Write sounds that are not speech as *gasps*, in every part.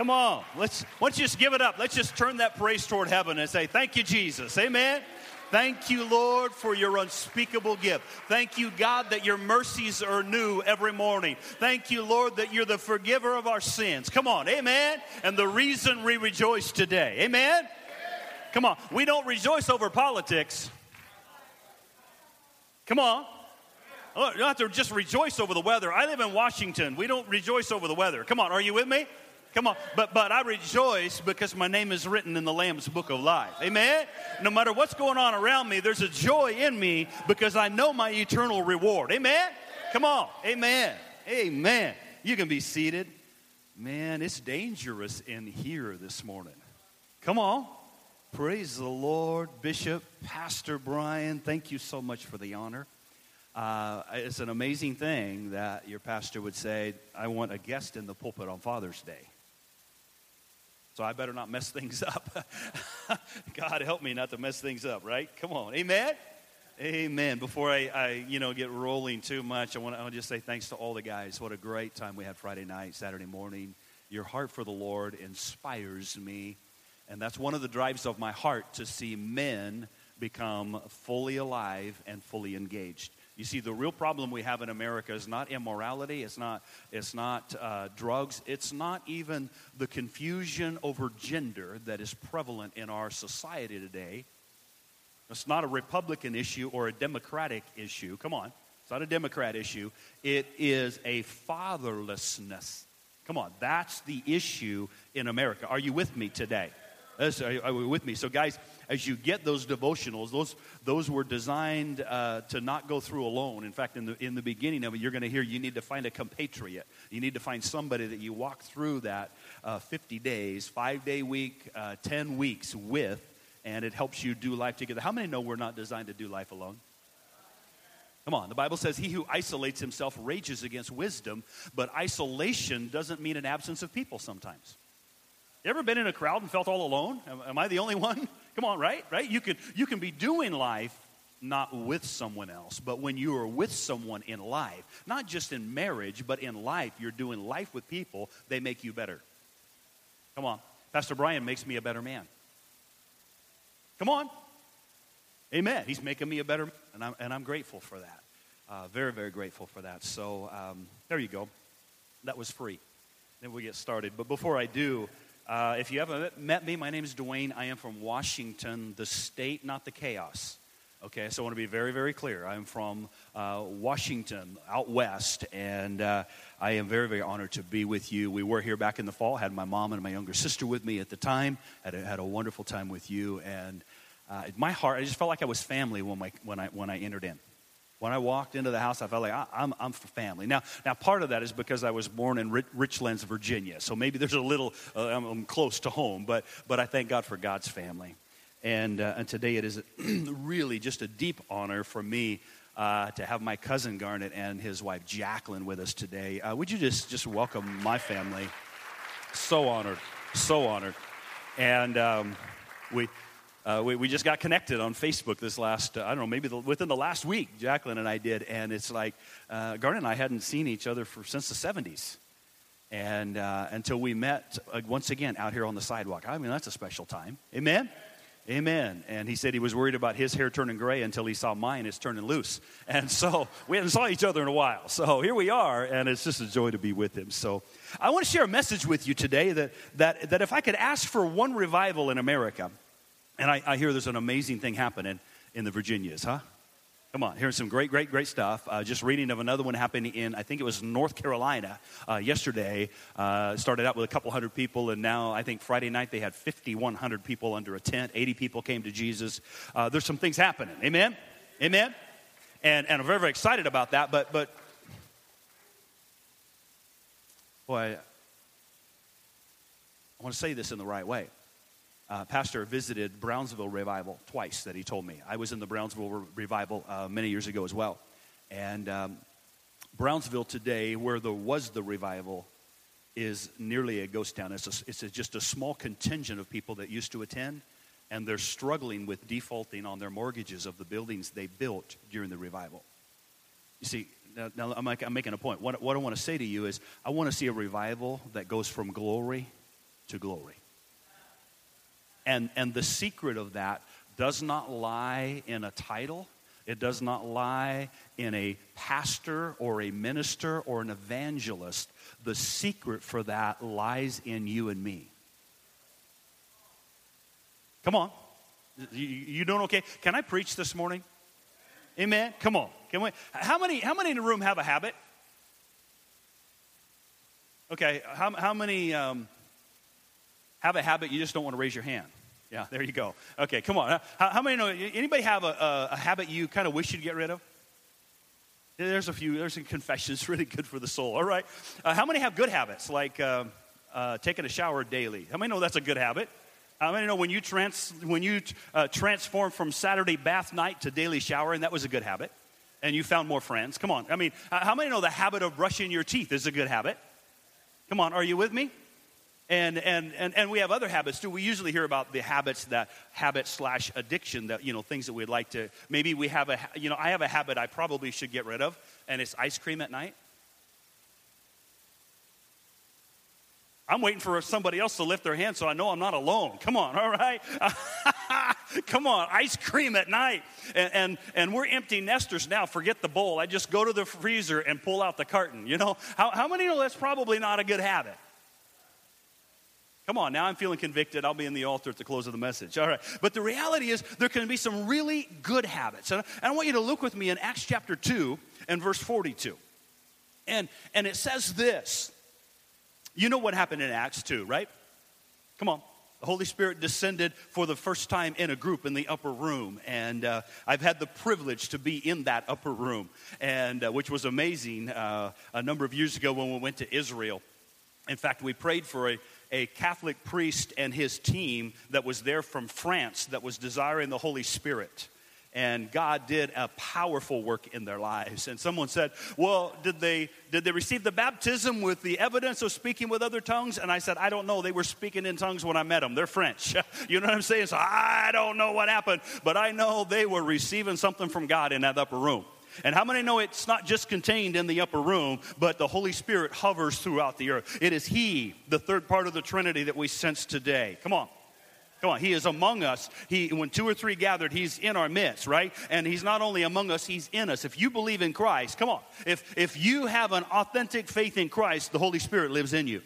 Come on. Let's, you just give it up? Let's just turn that praise toward heaven and say, Thank you, Jesus. Amen. Thank you, Lord, for your unspeakable gift. Thank you, God, that your mercies are new every morning. Thank you, Lord, that you're the forgiver of our sins. Come on, amen. And the reason we rejoice today. Amen. Come on. We don't rejoice over politics. Come on. Oh, you don't have to just rejoice over the weather. I live in Washington. We don't rejoice over the weather. Come on, are you with me? Come on. But but I rejoice because my name is written in the Lamb's book of life. Amen. No matter what's going on around me, there's a joy in me because I know my eternal reward. Amen. Come on. Amen. Amen. You can be seated. Man, it's dangerous in here this morning. Come on. Praise the Lord, Bishop, Pastor Brian. Thank you so much for the honor. Uh, it's an amazing thing that your pastor would say, I want a guest in the pulpit on Father's Day. So I better not mess things *laughs* up. God help me not to mess things up, right? Come on. Amen. Amen. Before I, I you know, get rolling too much, I want to just say thanks to all the guys. What a great time we had Friday night, Saturday morning. Your heart for the Lord inspires me. And that's one of the drives of my heart to see men become fully alive and fully engaged. You see, the real problem we have in America is not immorality, it's not, it's not uh, drugs, it's not even the confusion over gender that is prevalent in our society today. It's not a Republican issue or a Democratic issue. Come on. It's not a Democrat issue. It is a fatherlessness. Come on. That's the issue in America. Are you with me today? Are you with me? So, guys, as you get those devotionals, those, those were designed uh, to not go through alone. In fact, in the, in the beginning of it, you're going to hear you need to find a compatriot. You need to find somebody that you walk through that uh, 50 days, five day week, uh, 10 weeks with, and it helps you do life together. How many know we're not designed to do life alone? Come on, the Bible says, He who isolates himself rages against wisdom, but isolation doesn't mean an absence of people sometimes. You ever been in a crowd and felt all alone? Am, am I the only one? *laughs* Come on, right? Right? You can, you can be doing life not with someone else, but when you are with someone in life, not just in marriage, but in life, you're doing life with people, they make you better. Come on. Pastor Brian makes me a better man. Come on. Amen. He's making me a better man, and I'm, and I'm grateful for that. Uh, very, very grateful for that. So um, there you go. That was free. Then we get started. But before I do, uh, if you haven't met me, my name is Dwayne. I am from Washington, the state, not the chaos. Okay, so I want to be very, very clear. I'm from uh, Washington, out west, and uh, I am very, very honored to be with you. We were here back in the fall. had my mom and my younger sister with me at the time. Had a, had a wonderful time with you, and uh, my heart, I just felt like I was family when, my, when, I, when I entered in. When I walked into the house, I felt like I, am I'm for family. Now, now, part of that is because I was born in Richlands, Virginia. So maybe there's a little, uh, I'm, I'm, close to home, but, but I thank God for God's family. And, uh, and today it is *clears throat* really just a deep honor for me uh, to have my cousin Garnet and his wife Jacqueline with us today. Uh, would you just, just welcome my family? So honored, so honored. And um, we, uh, we, we, just got connected on Facebook this last, uh, I don't know, maybe the, within the last week, Jacqueline and I did. And it's like, uh, and I hadn't seen each other for, since the 70s. And uh, until we met uh, once again out here on the sidewalk. I mean, that's a special time. Amen? Amen. And he said he was worried about his hair turning gray until he saw mine is turning loose. *laughs* And so we hadn't saw each other in a while. So here we are, and it's just a joy to be with him. So I want to share a message with you today that, that, that if I could ask for one revival in America, and I, I hear there's an amazing thing happening in the Virginias, huh? Come on, hearing some great, great, great stuff. Uh, just reading of another one happening in, I think it was North Carolina uh, yesterday. Uh, started out with a couple hundred people, and now I think Friday night they had 5,100 people under a tent. 80 people came to Jesus. Uh, there's some things happening. Amen? Amen? And, and I'm very, very excited about that. But, but boy, I want to say this in the right way uh, pastor visited Brownsville Revival twice that he told me. I was in the Brownsville Re- Revival uh, many years ago as well. And um, Brownsville today, where there was the revival, is nearly a ghost town. It's, a, it's a, just a small contingent of people that used to attend, and they're struggling with defaulting on their mortgages of the buildings they built during the revival. You see, now, now I'm, I'm, making a point. What, what I want to say to you is I want to see a revival that goes from glory to glory. And, and the secret of that does not lie in a title. It does not lie in a pastor or a minister or an evangelist. The secret for that lies in you and me. Come on. You, doing okay? Can I preach this morning? Amen. Come on. Can we? How many? How many in the room have a habit? Okay. How, how many um, have a habit you just don't want to raise your hand? Yeah, there you go. Okay, come on. How, how many know? Anybody have a, a, a habit you kind of wish you'd get rid of? There's a few. There's some confessions. *laughs* Really good for the soul. All right. Uh, how many have good habits like uh, uh, taking a shower daily? How many know that's a good habit? How many know when you trans when you uh, transform from Saturday bath night to daily shower, and that was a good habit, and you found more friends? Come on. I mean, how many know the habit of brushing your teeth is a good habit? Come on. Are you with me? And, and, and, and we have other habits too. We usually hear about the habits that habit slash addiction that, you know, things that we'd like to, maybe we have a, you know, I have a habit I probably should get rid of, and it's ice cream at night. I'm waiting for somebody else to lift their hand so I know I'm not alone. Come on, all right? *laughs* Come on, ice cream at night. And, and, and, we're empty nesters now. Forget the bowl. I just go to the freezer and pull out the carton. You know, how, how many know that's probably not a good habit? Come on, now I'm feeling convicted. I'll be in the altar at the close of the message. All right. But the reality is, there can be some really good habits. And I want you to look with me in Acts chapter 2 and verse 42. And, and it says this. You know what happened in Acts 2, right? Come on. The Holy Spirit descended for the first time in a group in the upper room, and uh, I've had the privilege to be in that upper room, and uh, which was amazing uh, a number of years ago when we went to Israel. In fact, we prayed for a a Catholic priest and his team that was there from France that was desiring the Holy Spirit. And God did a powerful work in their lives. And someone said, Well, did they, did they receive the baptism with the evidence of speaking with other tongues? And I said, I don't know. They were speaking in tongues when I met them. They're French. *laughs* you know what I'm saying? So I don't know what happened, but I know they were receiving something from God in that upper room. And how many know it's not just contained in the upper room, but the Holy Spirit hovers throughout the earth? It is He, the third part of the Trinity, that we sense today. Come on. Come on, he is among us. He, when two or three gathered, he's in our midst, right? And he's not only among us, he's in us. If you believe in Christ, come on. If if you have an authentic faith in Christ, the Holy Spirit lives in you.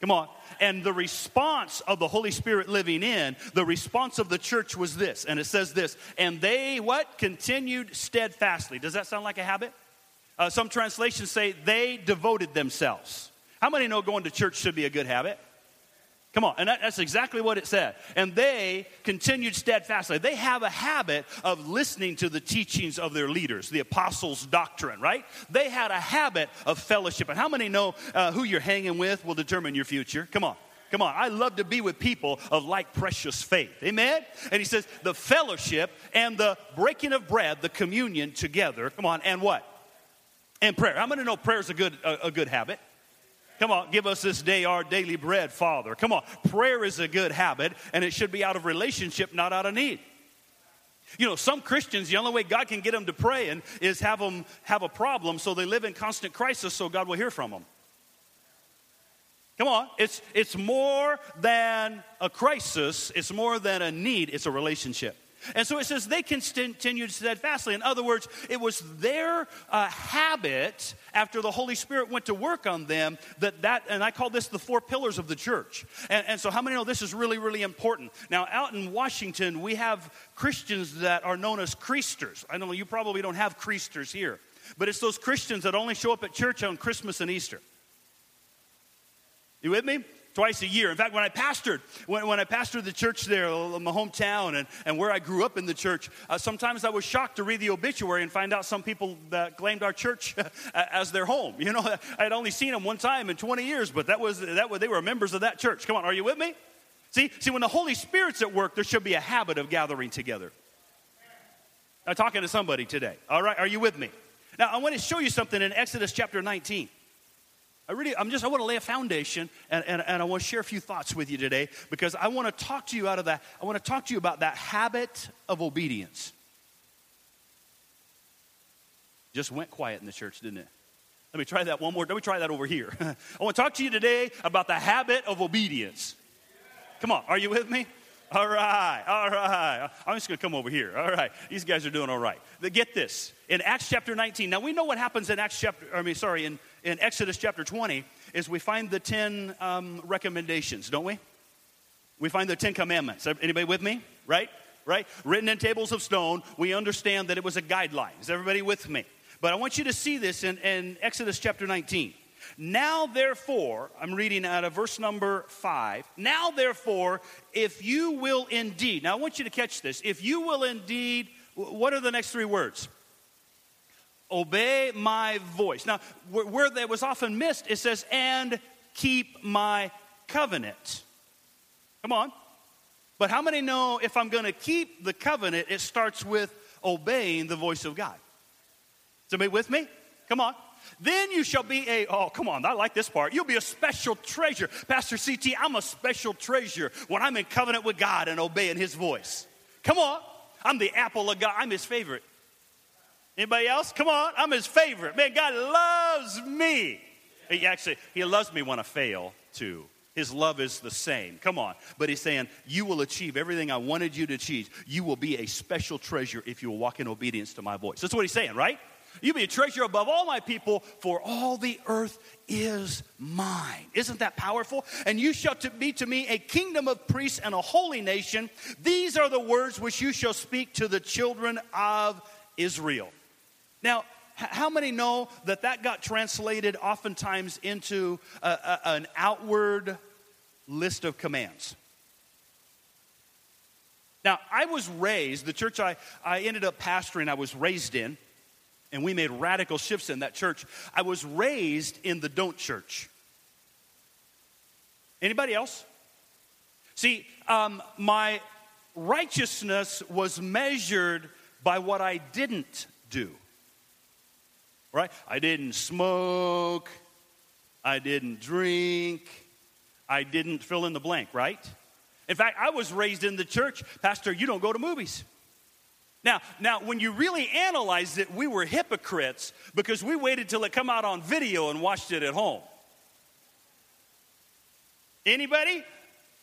Come on. And the response of the Holy Spirit living in, the response of the church was this. And it says this, and they what? Continued steadfastly. Does that sound like a habit? Uh, some translations say they devoted themselves. How many know going to church should be a good habit? Come on. And that, that's exactly what it said. And they continued steadfastly. They have a habit of listening to the teachings of their leaders, the apostles' doctrine, right? They had a habit of fellowship. And how many know uh, who you're hanging with will determine your future? Come on. Come on, I love to be with people of like precious faith. Amen? And he says, the fellowship and the breaking of bread, the communion together. Come on, and what? And prayer. I'm going to know prayer is a good, a, a good habit. Come on, give us this day our daily bread, Father. Come on, prayer is a good habit, and it should be out of relationship, not out of need. You know, some Christians, the only way God can get them to pray and is have them have a problem, so they live in constant crisis so God will hear from them. Come on, it's, it's more than a crisis, it's more than a need, it's a relationship. And so it says they continued steadfastly. In other words, it was their uh, habit after the Holy Spirit went to work on them that that, and I call this the four pillars of the church. And, and so how many know this is really, really important? Now, out in Washington, we have Christians that are known as creasters. I know you probably don't have creasters here, but it's those Christians that only show up at church on Christmas and Easter. You with me? Twice a year. In fact, when I pastored, when, when I pastored the church there, in my hometown, and, and where I grew up in the church, uh, sometimes I was shocked to read the obituary and find out some people that claimed our church *laughs* as their home. You know, *laughs* I had only seen them one time in 20 years, but that was, that was, they were members of that church. Come on, are you with me? See, see, when the Holy Spirit's at work, there should be a habit of gathering together. I'm talking to somebody today. All right, are you with me? Now, I want to show you something in Exodus chapter 19. I really, I'm just, I want to lay a foundation and, and, and I want to share a few thoughts with you today because I want to talk to you out of that. I want to talk to you about that habit of obedience. Just went quiet in the church, didn't it? Let me try that one more. Let me try that over here. *laughs* I want to talk to you today about the habit of obedience. Come on, are you with me? All right, all right. I'm just going to come over here. All right, these guys are doing all right. Get this in Acts chapter 19. Now we know what happens in Acts chapter. I mean, sorry, in, in Exodus chapter 20 is we find the ten um, recommendations, don't we? We find the Ten Commandments. Anybody with me? Right? Right? Written in tables of stone. We understand that it was a guideline. Is everybody with me? But I want you to see this in, in Exodus chapter 19. Now, therefore, I'm reading out of verse number five. Now, therefore, if you will indeed, now I want you to catch this. If you will indeed, what are the next three words? Obey my voice. Now, where, that was often missed, it says, and keep my covenant. Come on. But how many know if I'm going to keep the covenant, it starts with obeying the voice of God? Somebody with me? Come on. Then you shall be a, oh, come on, I like this part. You'll be a special treasure. Pastor CT, I'm a special treasure when I'm in covenant with God and obeying his voice. Come on. I'm the apple of God. I'm his favorite. Anybody else? Come on. I'm his favorite. Man, God loves me. He actually, he loves me when I fail too. His love is the same. Come on. But he's saying, You will achieve everything I wanted you to achieve. You will be a special treasure if you will walk in obedience to my voice. That's what he's saying, right? You'll be a treasure above all my people, for all the earth is mine. Isn't that powerful? And you shall be to me a kingdom of priests and a holy nation. These are the words which you shall speak to the children of Israel. Now, how many know that that got translated oftentimes into a, a, an outward list of commands? Now, I was raised, the church I, I ended up pastoring, I was raised in, and we made radical shifts in that church. I was raised in the don't church. Anybody else? See, um, my righteousness was measured by what I didn't do. Right? I didn't smoke. I didn't drink. I didn't fill in the blank, right? In fact, I was raised in the church, Pastor, you don't go to movies. Now, now, when you really analyze it, we were hypocrites because we waited till it come out on video and watched it at home. Anybody?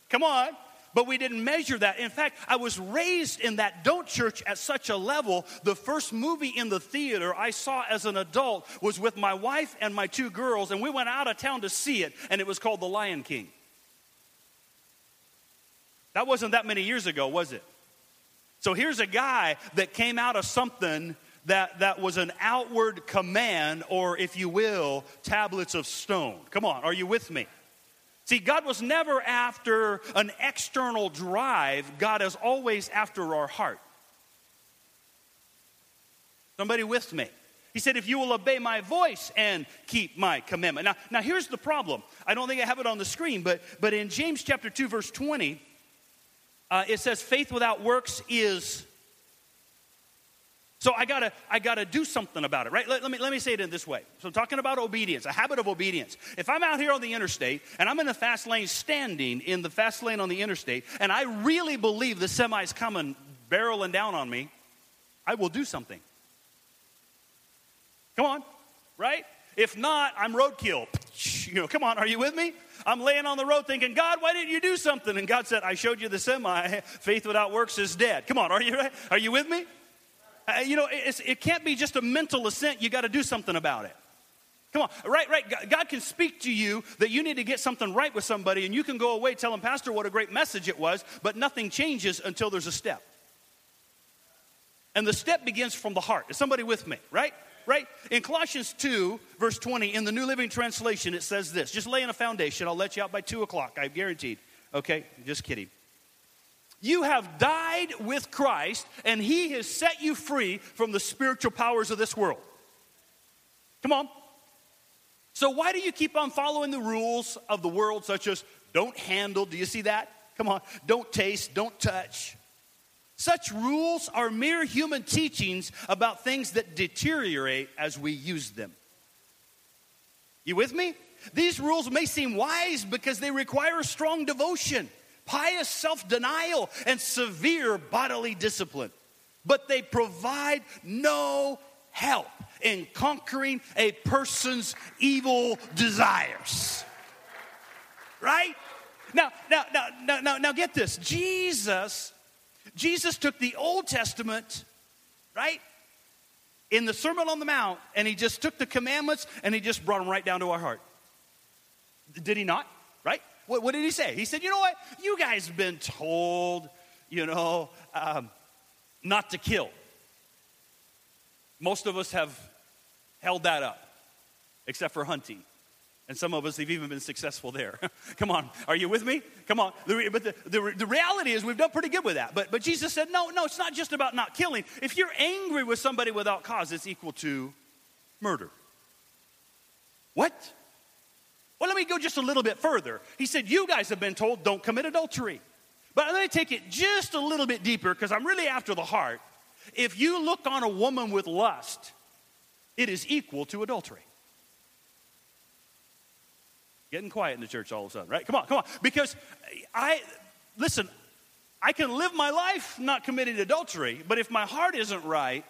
Come on. But we didn't measure that. In fact, I was raised in that don't church at such a level. The first movie in the theater I saw as an adult was with my wife and my two girls, and we went out of town to see it, and it was called The Lion King. That wasn't that many years ago, was it? So here's a guy that came out of something that, that was an outward command, or if you will, tablets of stone. Come on, are you with me? See, God was never after an external drive, God is always after our heart. Somebody with me? He said, If you will obey my voice and keep my commandment. Now, now here's the problem. I don't think I have it on the screen, but, but in James chapter 2, verse 20, uh, it says faith without works is so I gotta, I gotta do something about it, right? Let, let, me, let me say it in this way. So talking about obedience, a habit of obedience. If I'm out here on the interstate and I'm in the fast lane standing in the fast lane on the interstate and I really believe the semi's coming barreling down on me, I will do something. Come on, right? If not, I'm roadkill. *laughs* You know, come on, are you with me? I'm laying on the road thinking, God, why didn't you do something? And God said, I showed you the semi. *laughs* Faith without works is dead. Come on, are you, right? *laughs* are you with me? Uh, you know, it can't be just a mental assent. You got to do something about it. Come on, right, right. God can speak to you that you need to get something right with somebody, and you can go away telling Pastor what a great message it was, but nothing changes until there's a step. And the step begins from the heart. Is somebody with me, right? right? In Colossians 2, verse 20, in the New Living Translation, it says this just laying a foundation. I'll let you out by 2 o'clock, I've guaranteed. Okay, just kidding. You have died with Christ, and He has set you free from the spiritual powers of this world. Come on. So, why do you keep on following the rules of the world, such as don't handle? Do you see that? Come on. Don't taste, don't touch. Such rules are mere human teachings about things that deteriorate as we use them. You with me? These rules may seem wise because they require strong devotion, pious self denial, and severe bodily discipline, but they provide no help in conquering a person's evil desires. Right? Now, now, now, now, now, now get this. Jesus, Jesus took the Old Testament, right? In the Sermon on the Mount, and he just took the commandments and he just brought them right down to our heart. Did he not? What, what did he say? He said, you know what? You guys have been told, you know, um, not to kill. Most of us have held that up, except for hunting. And some of us have even been successful there. *laughs* Come on, are you with me? Come on. But the, the, the, reality is we've done pretty good with that. But, but Jesus said, no, no, it's not just about not killing. If you're angry with somebody without cause, it's equal to murder. What? Well, let me go just a little bit further. He said, you guys have been told don't commit adultery. But let me take it just a little bit deeper because I'm really after the heart. If you look on a woman with lust, it is equal to adultery. Getting quiet in the church all of a sudden, right? Come on, come on. Because I, listen, I can live my life not committing adultery, but if my heart isn't right,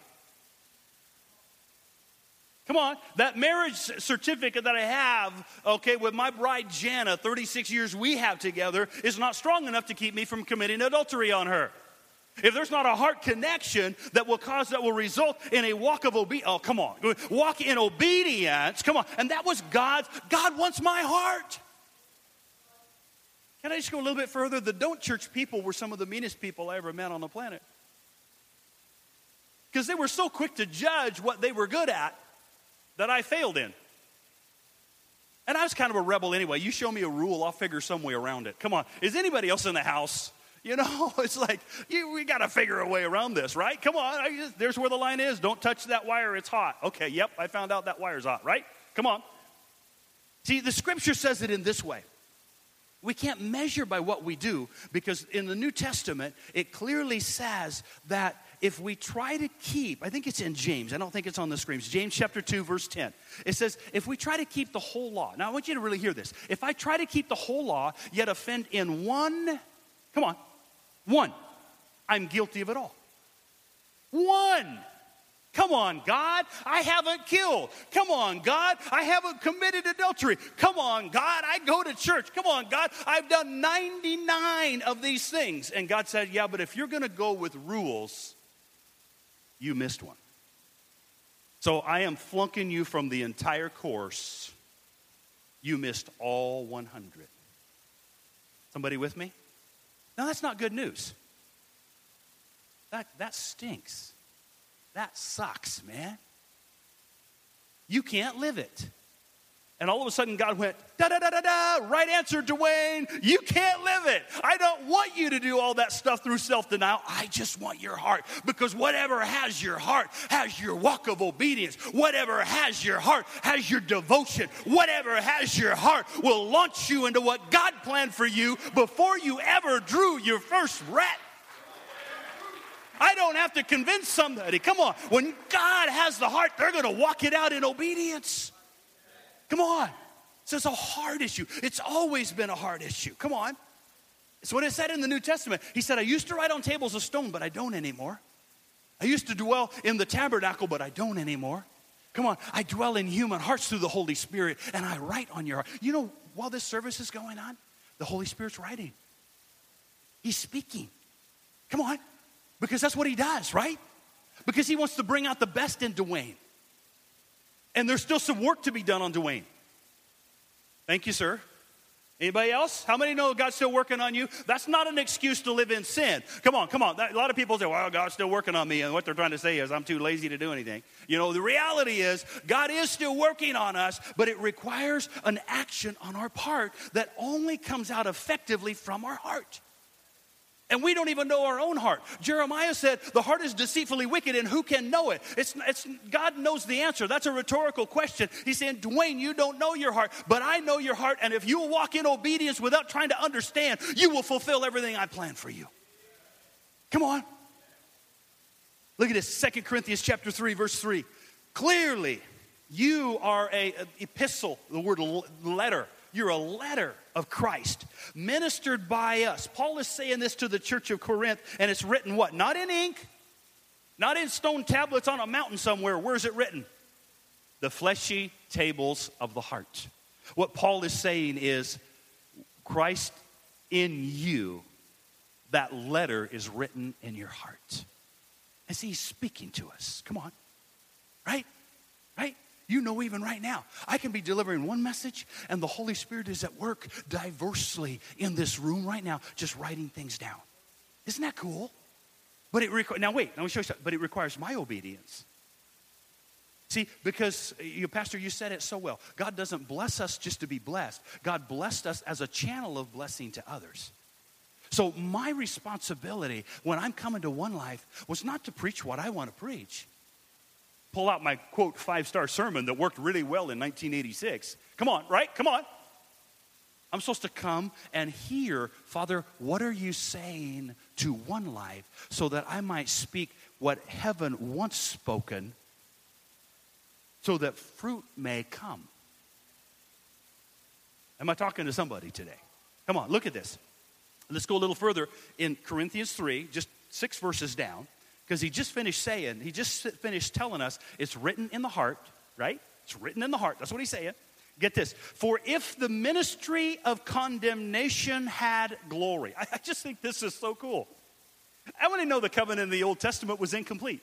Come on, that marriage certificate that I have, okay, with my bride Jana, 36 years we have together, is not strong enough to keep me from committing adultery on her. If there's not a heart connection that will cause, that will result in a walk of obedience, oh, come on, walk in obedience, come on. And that was God's, God wants my heart. Can I just go a little bit further? The don't church people were some of the meanest people I ever met on the planet. Because they were so quick to judge what they were good at that I failed in. And I was kind of a rebel anyway. You show me a rule, I'll figure some way around it. Come on. Is anybody else in the house *laughs* you know, *laughs* it's like, you, we got to figure a way around this, right? Come on, there's where the line is. Don't touch that wire, it's hot. Okay, yep, I found out that wire's hot, right? Come on. See, the scripture says it in this way. We can't measure by what we do because in the New Testament, it clearly says that if we try to keep, I think it's in James, I don't think it's on the screens, James chapter 2, verse 10. It says, if we try to keep the whole law, now I want you to really hear this. If I try to keep the whole law, yet offend in one, come on, one, I'm guilty of it all. One. Come on, God, I haven't killed. Come on, God, I haven't committed adultery. Come on, God, I go to church. Come on, God, I've done 99 of these things. And God said, Yeah, but if you're going to go with rules, you missed one. So I am flunking you from the entire course. You missed all 100. Somebody with me? Now, that's not good news. That, that stinks. That sucks, man. You can't live it. And all of a sudden, God went, da da da da da, right answer, Dwayne. You can't live it. I don't want you to do all that stuff through self denial. I just want your heart. Because whatever has your heart has your walk of obedience. Whatever has your heart has your devotion. Whatever has your heart will launch you into what God planned for you before you ever drew your first breath. I don't have to convince somebody. Come on. When God has the heart, they're going to walk it out in obedience. Come on. So it's a hard issue. It's always been a hard issue. Come on. It's what it said in the New Testament. He said, I used to write on tables of stone, but I don't anymore. I used to dwell in the tabernacle, but I don't anymore. Come on, I dwell in human hearts through the Holy Spirit, and I write on your heart. You know, while this service is going on, the Holy Spirit's writing. He's speaking. Come on, because that's what he does, right? Because he wants to bring out the best in Dwayne. And there's still some work to be done on Dwayne. Thank you, sir. Anybody else? How many know God's still working on you? That's not an excuse to live in sin. Come on, come on. That, a lot of people say, well, God's still working on me. And what they're trying to say is, I'm too lazy to do anything. You know, the reality is, God is still working on us, but it requires an action on our part that only comes out effectively from our heart. And we don't even know our own heart. Jeremiah said, The heart is deceitfully wicked, and who can know it? It's, it's, God knows the answer. That's a rhetorical question. He's saying, Dwayne, you don't know your heart, but I know your heart, and if you walk in obedience without trying to understand, you will fulfill everything I plan for you. Come on. Look at this, Second Corinthians chapter 3, verse 3. Clearly, you are a epistle, the word letter you're a letter of Christ, ministered by us. Paul is saying this to the church of Corinth, and it's written what? Not in ink, not in stone tablets on a mountain somewhere. Where's it written? the fleshy tables of the heart. What Paul is saying is Christ in you, that letter is written in your heart. As he's speaking to us. Come on. Right? You know, even right now, I can be delivering one message, and the Holy Spirit is at work diversely in this room right now, just writing things down. Isn't that cool? But it requires, now wait, let me show you something. But it requires my obedience. See, because uh, you, Pastor, you said it so well. God doesn't bless us just to be blessed, God blessed us as a channel of blessing to others. So, my responsibility when I'm coming to One Life was not to preach what I want to preach. Pull out my quote five star sermon that worked really well in 1986. Come on, right? Come on. I'm supposed to come and hear, Father, what are you saying to One Life so that I might speak what heaven once spoken so that fruit may come. Am I talking to somebody today? Come on, look at this. Let's go a little further in Corinthians 3, just six verses down, because he just finished saying, he just finished telling us it's written in the heart, right? It's written in the heart. That's what he's saying. Get this. For if the ministry of condemnation had glory, I, I just think this is so cool. I want to know the covenant in the Old Testament was incomplete.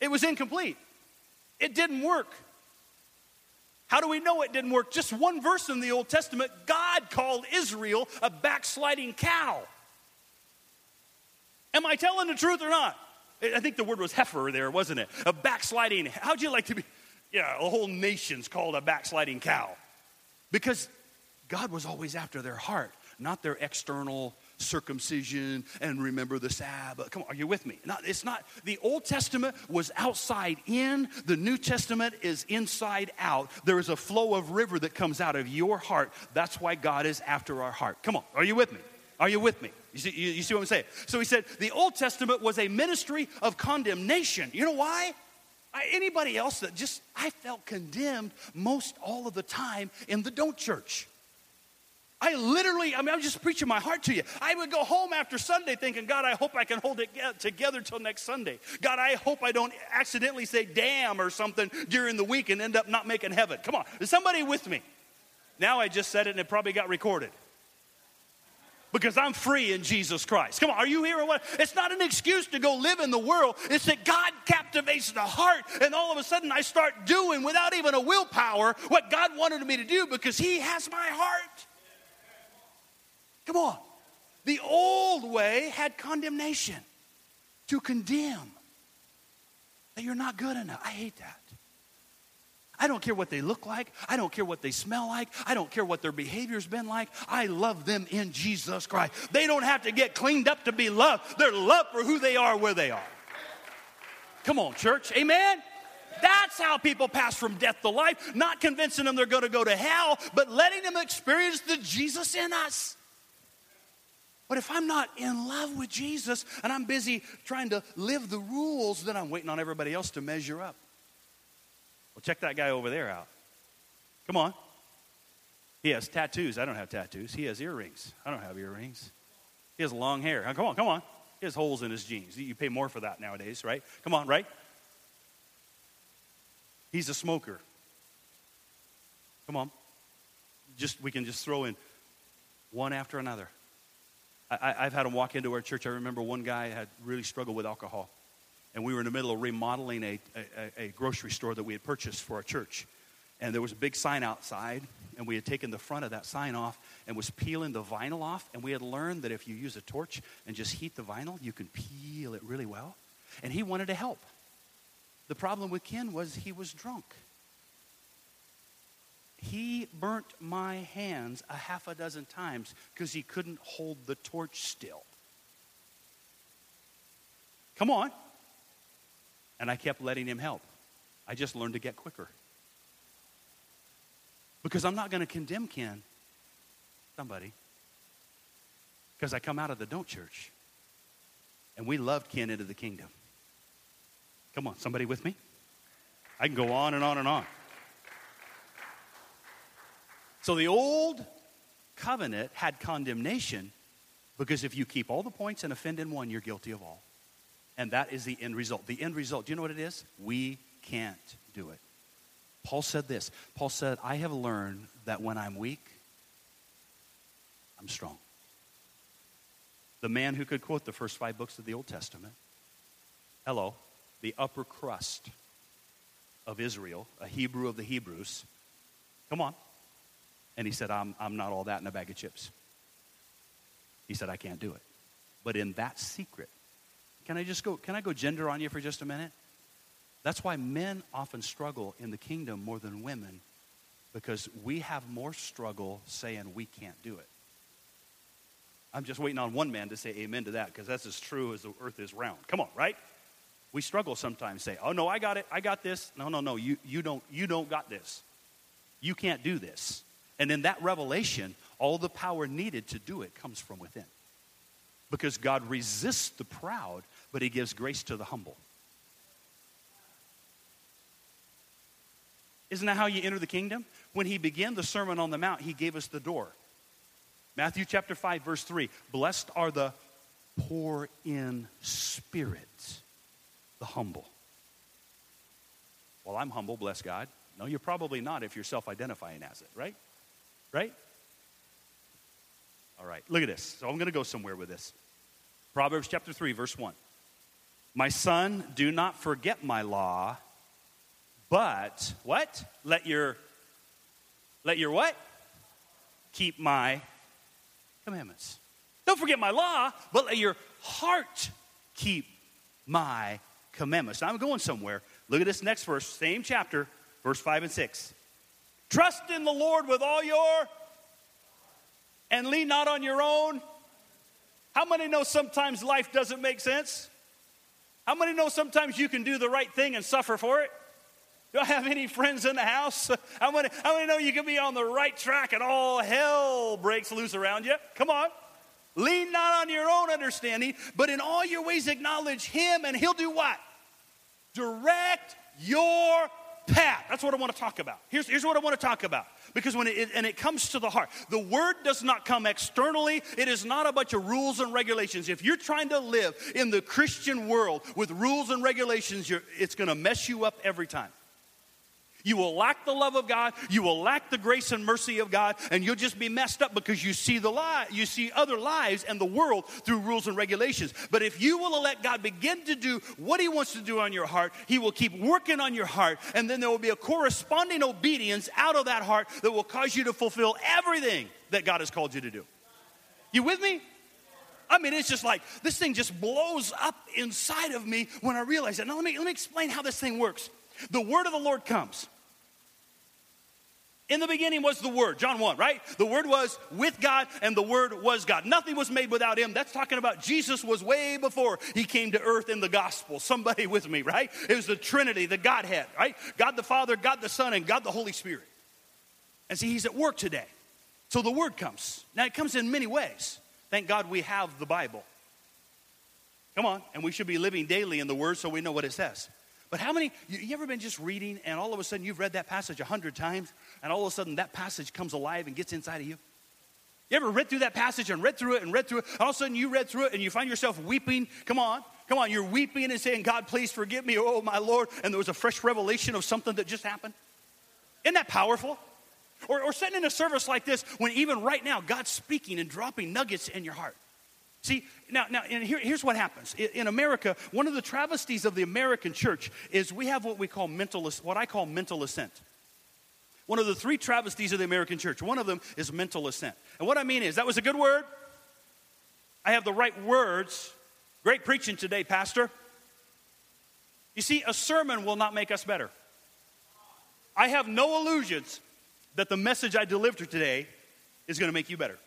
It was incomplete. It didn't work. How do we know it didn't work? Just one verse in the Old Testament God called Israel a backsliding cow. Am I telling the truth or not? I think the word was heifer there, wasn't it? A backsliding. How'd you like to be? Yeah, a whole nation's called a backsliding cow. Because God was always after their heart, not their external circumcision and remember the Sabbath. Come on, are you with me? Not, it's not, the Old Testament was outside in, the New Testament is inside out. There is a flow of river that comes out of your heart. That's why God is after our heart. Come on, are you with me? Are you with me? You see, you, you see what I'm saying? So he said the Old Testament was a ministry of condemnation. You know why? I, anybody else that just, I felt condemned most all of the time in the don't church. I literally, I mean, I'm just preaching my heart to you. I would go home after Sunday thinking, God, I hope I can hold it together till next Sunday. God, I hope I don't accidentally say damn or something during the week and end up not making heaven. Come on, is somebody with me? Now I just said it and it probably got recorded. Because I'm free in Jesus Christ. Come on, are you here hearing what? It's not an excuse to go live in the world. It's that God captivates the heart, and all of a sudden I start doing without even a willpower what God wanted me to do because He has my heart. Come on. The old way had condemnation to condemn that you're not good enough. I hate that. I don't care what they look like. I don't care what they smell like. I don't care what their behavior's been like. I love them in Jesus Christ. They don't have to get cleaned up to be loved. They're loved for who they are, where they are. Come on, church. Amen. That's how people pass from death to life, not convincing them they're going to go to hell, but letting them experience the Jesus in us. But if I'm not in love with Jesus and I'm busy trying to live the rules, then I'm waiting on everybody else to measure up. Well, check that guy over there out. Come on. He has tattoos. I don't have tattoos. He has earrings. I don't have earrings. He has long hair. Come on, come on. He has holes in his jeans. You pay more for that nowadays, right? Come on, right? He's a smoker. Come on. Just we can just throw in one after another. I, have had them walk into our church. I remember one guy had really struggled with alcohol. And we were in the middle of remodeling a, a, a grocery store that we had purchased for our church. And there was a big sign outside, and we had taken the front of that sign off and was peeling the vinyl off. And we had learned that if you use a torch and just heat the vinyl, you can peel it really well. And he wanted to help. The problem with Ken was he was drunk. He burnt my hands a half a dozen times because he couldn't hold the torch still. Come on. And I kept letting him help. I just learned to get quicker. Because I'm not going to condemn Ken, somebody, because I come out of the don't church. And we loved Ken into the kingdom. Come on, somebody with me? I can go on and on and on. So the old covenant had condemnation because if you keep all the points and offend in one, you're guilty of all. And that is the end result. The end result, do you know what it is? We can't do it. Paul said this Paul said, I have learned that when I'm weak, I'm strong. The man who could quote the first five books of the Old Testament, hello, the upper crust of Israel, a Hebrew of the Hebrews, come on. And he said, I'm, I'm not all that in a bag of chips. He said, I can't do it. But in that secret, can I just go, can I go gender on you for just a minute? That's why men often struggle in the kingdom more than women because we have more struggle saying we can't do it. I'm just waiting on one man to say amen to that because that's as true as the earth is round. Come on, right? We struggle sometimes say, "Oh no, I got it. I got this." No, no, no. You you don't you don't got this. You can't do this. And in that revelation, all the power needed to do it comes from within. Because God resists the proud, but he gives grace to the humble. Isn't that how you enter the kingdom? When he began the Sermon on the Mount, he gave us the door. Matthew chapter 5, verse 3 Blessed are the poor in spirit, the humble. Well, I'm humble, bless God. No, you're probably not if you're self identifying as it, right? Right? All right, look at this. So I'm going to go somewhere with this. Proverbs chapter 3, verse 1. My son, do not forget my law, but what? Let your let your what? Keep my commandments. Don't forget my law, but let your heart keep my commandments. Now I'm going somewhere. Look at this next verse, same chapter, verse 5 and 6. Trust in the Lord with all your and lean not on your own. How many know sometimes life doesn't make sense? How many know sometimes you can do the right thing and suffer for it? Do I have any friends in the house? How many, how many know you can be on the right track and all hell breaks loose around you? Come on. Lean not on your own understanding, but in all your ways acknowledge Him, and He'll do what? Direct your path. That's what I want to talk about. Here's, here's what I want to talk about. Because when it, and it comes to the heart, the word does not come externally. It is not a bunch of rules and regulations. If you're trying to live in the Christian world with rules and regulations, it's going to mess you up every time. You will lack the love of God, you will lack the grace and mercy of God, and you'll just be messed up because you see the lie, you see other lives and the world through rules and regulations. But if you will let God begin to do what He wants to do on your heart, He will keep working on your heart, and then there will be a corresponding obedience out of that heart that will cause you to fulfill everything that God has called you to do. You with me? I mean, it's just like this thing just blows up inside of me when I realize it. Now, let me, let me explain how this thing works. The word of the Lord comes. In the beginning was the Word, John 1, right? The Word was with God and the Word was God. Nothing was made without Him. That's talking about Jesus was way before He came to earth in the gospel. Somebody with me, right? It was the Trinity, the Godhead, right? God the Father, God the Son, and God the Holy Spirit. And see, He's at work today. So the Word comes. Now, it comes in many ways. Thank God we have the Bible. Come on. And we should be living daily in the Word so we know what it says. But how many, you, you, ever been just reading and all of a sudden you've read that passage a hundred times and all of a sudden that passage comes alive and gets inside of you? You ever read through that passage and read through it and read through it? All of a sudden you read through it and you find yourself weeping. Come on, come on. You're weeping and saying, God, please forgive me. Oh, my Lord. And there was a fresh revelation of something that just happened. Isn't that powerful? Or, or sitting in a service like this when even right now God's speaking and dropping nuggets in your heart. See, now, now and here, here's what happens. In, in America, one of the travesties of the American church is we have what we call mental, what I call mental assent. One of the three travesties of the American church, one of them is mental assent. And what I mean is, that was a good word. I have the right words. Great preaching today, Pastor. You see, a sermon will not make us better. I have no illusions that the message I delivered today is going to make you better.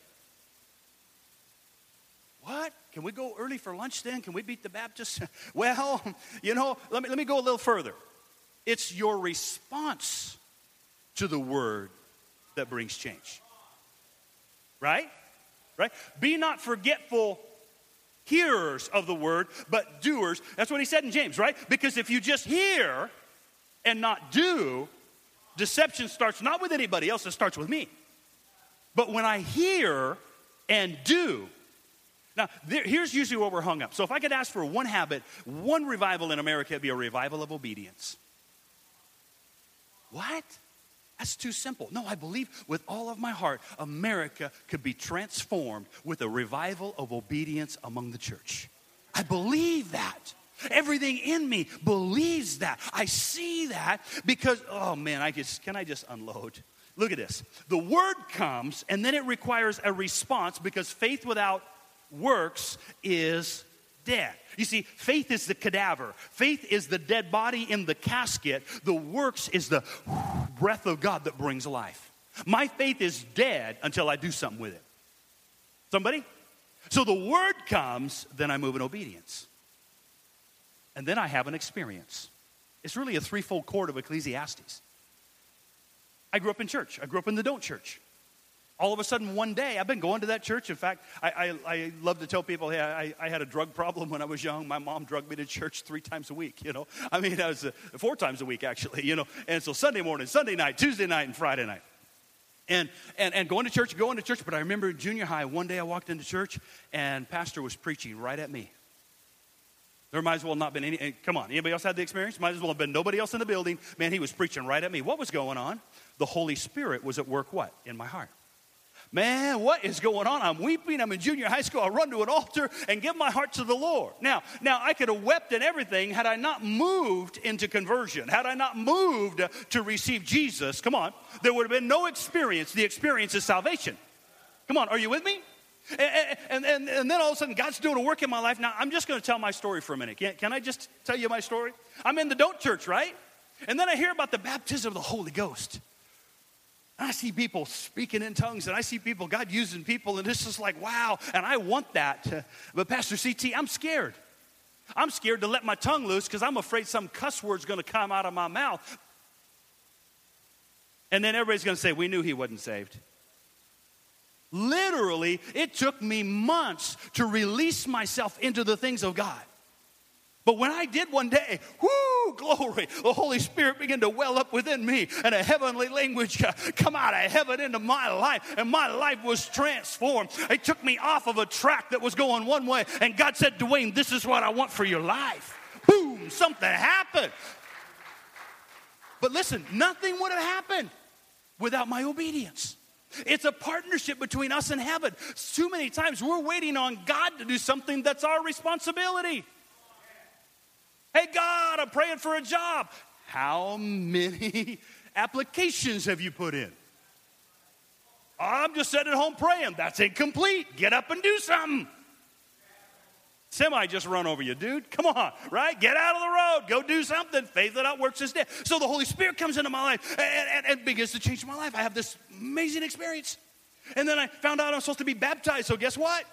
What? Can we go early for lunch then? Can we beat the Baptists? *laughs* well, you know, let me, let me go a little further. It's your response to the word that brings change. Right? Right? Be not forgetful hearers of the word, but doers. That's what he said in James, right? Because if you just hear and not do, deception starts not with anybody else, it starts with me. But when I hear and do, now, there, here's usually where we're hung up. So, if I could ask for one habit, one revival in America, it'd be a revival of obedience. What? That's too simple. No, I believe with all of my heart, America could be transformed with a revival of obedience among the church. I believe that. Everything in me believes that. I see that because, oh man, I just, can I just unload? Look at this. The word comes and then it requires a response because faith without works is dead. You see, faith is the cadaver. Faith is the dead body in the casket. The works is the breath of God that brings life. My faith is dead until I do something with it. Somebody? So the word comes, then I move in obedience. And then I have an experience. It's really a threefold cord of Ecclesiastes. I grew up in church. I grew up in the don't church. All of a sudden, one day, I've been going to that church. In fact, I, I, I love to tell people, hey, I, I, had a drug problem when I was young. My mom drugged me to church three times a week, you know. *laughs* I mean, I was uh, four times a week, actually, you know. And so Sunday morning, Sunday night, Tuesday night, and Friday night. And, and, and going to church, going to church. But I remember in junior high, one day I walked into church, and pastor was preaching right at me. There might as well not been any. Come on, anybody else had the experience? Might as well have been nobody else in the building. Man, he was preaching right at me. What was going on? The Holy Spirit was at work. What in my heart? Man, what is going on? I'm weeping. I'm in junior high school. I run to an altar and give my heart to the Lord. Now, now I could have wept and everything had I not moved into conversion. Had I not moved to receive Jesus, come on, there would have been no experience. The experience is salvation. Come on, are you with me? And, and, and, and, then all of a sudden, God's doing a work in my life. Now, I'm just going to tell my story for a minute. Can, can I just tell you my story? I'm in the don't church, right? And then I hear about the baptism of the Holy Ghost. I see people speaking in tongues, and I see people, God using people, and it's just like, wow, and I want that. *laughs* But, Pastor CT, I'm scared. I'm scared to let my tongue loose because I'm afraid some cuss word's going to come out of my mouth. And then everybody's going to say, We knew he wasn't saved. Literally, it took me months to release myself into the things of God. But when I did one day, whoo, glory, the Holy Spirit began to well up within me and a heavenly language *laughs* come out of heaven into my life, and my life was transformed. It took me off of a track that was going one way, and God said, Dwayne, this is what I want for your life. Boom, something happened. But listen, nothing would have happened without my obedience. It's a partnership between us and heaven. Too many times we're waiting on God to do something that's our responsibility. Hey, God, I'm praying for a job. How many *laughs* applications have you put in? I'm just sitting at home praying. That's incomplete. Get up and do something. Semi just run over you, dude. Come on, right? Get out of the road. Go do something. Faith that works is dead. So the Holy Spirit comes into my life and, and, and begins to change my life. I have this amazing experience. And then I found out I'm supposed to be baptized. So guess what?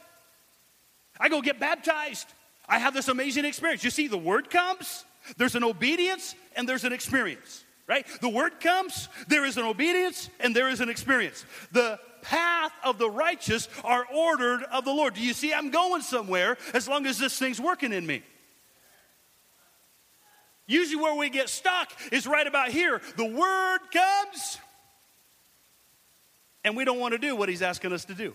I go get baptized. I have this amazing experience. You see, the word comes, there's an obedience, and there's an experience, right? The word comes, there is an obedience, and there is an experience. The path of the righteous are ordered of the Lord. Do you see? I'm going somewhere as long as this thing's working in me. Usually, where we get stuck is right about here. The word comes, and we don't want to do what he's asking us to do.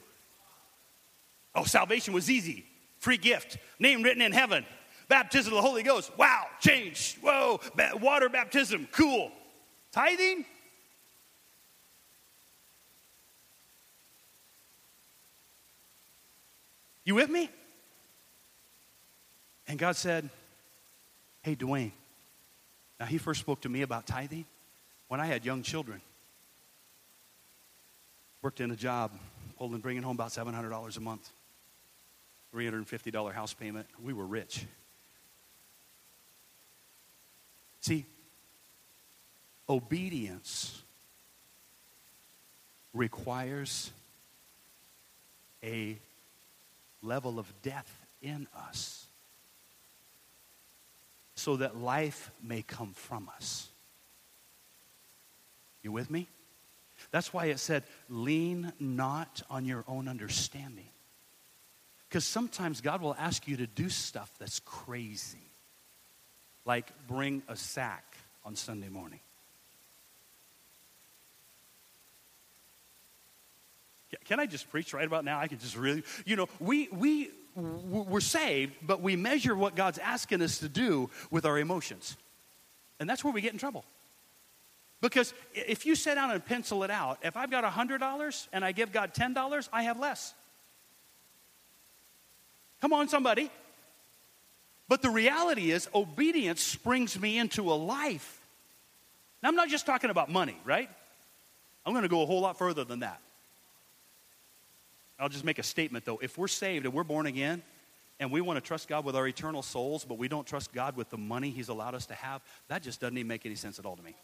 Oh, salvation was easy. Free gift. Name written in heaven. Baptism of the Holy Ghost. Wow, change. Whoa, water baptism. Cool. Tithing? You with me? And God said, Hey, Dwayne. Now, he first spoke to me about tithing when I had young children. Worked in a job, holding, bringing home about $700 a month. $350 house payment. We were rich. See, obedience requires a level of death in us so that life may come from us. You with me? That's why it said, lean not on your own understanding. Because sometimes God will ask you to do stuff that's crazy, like bring a sack on Sunday morning. Can I just preach right about now? I can just really, you know, we, we, we're saved, but we measure what God's asking us to do with our emotions. And that's where we get in trouble. Because if you sit down and pencil it out, if I've got $100 and I give God $10, I have less. Come on, somebody. But the reality is, obedience springs me into a life. Now, I'm not just talking about money, right? I'm going to go a whole lot further than that. I'll just make a statement, though. If we're saved and we're born again, and we want to trust God with our eternal souls, but we don't trust God with the money He's allowed us to have, that just doesn't even make any sense at all to me.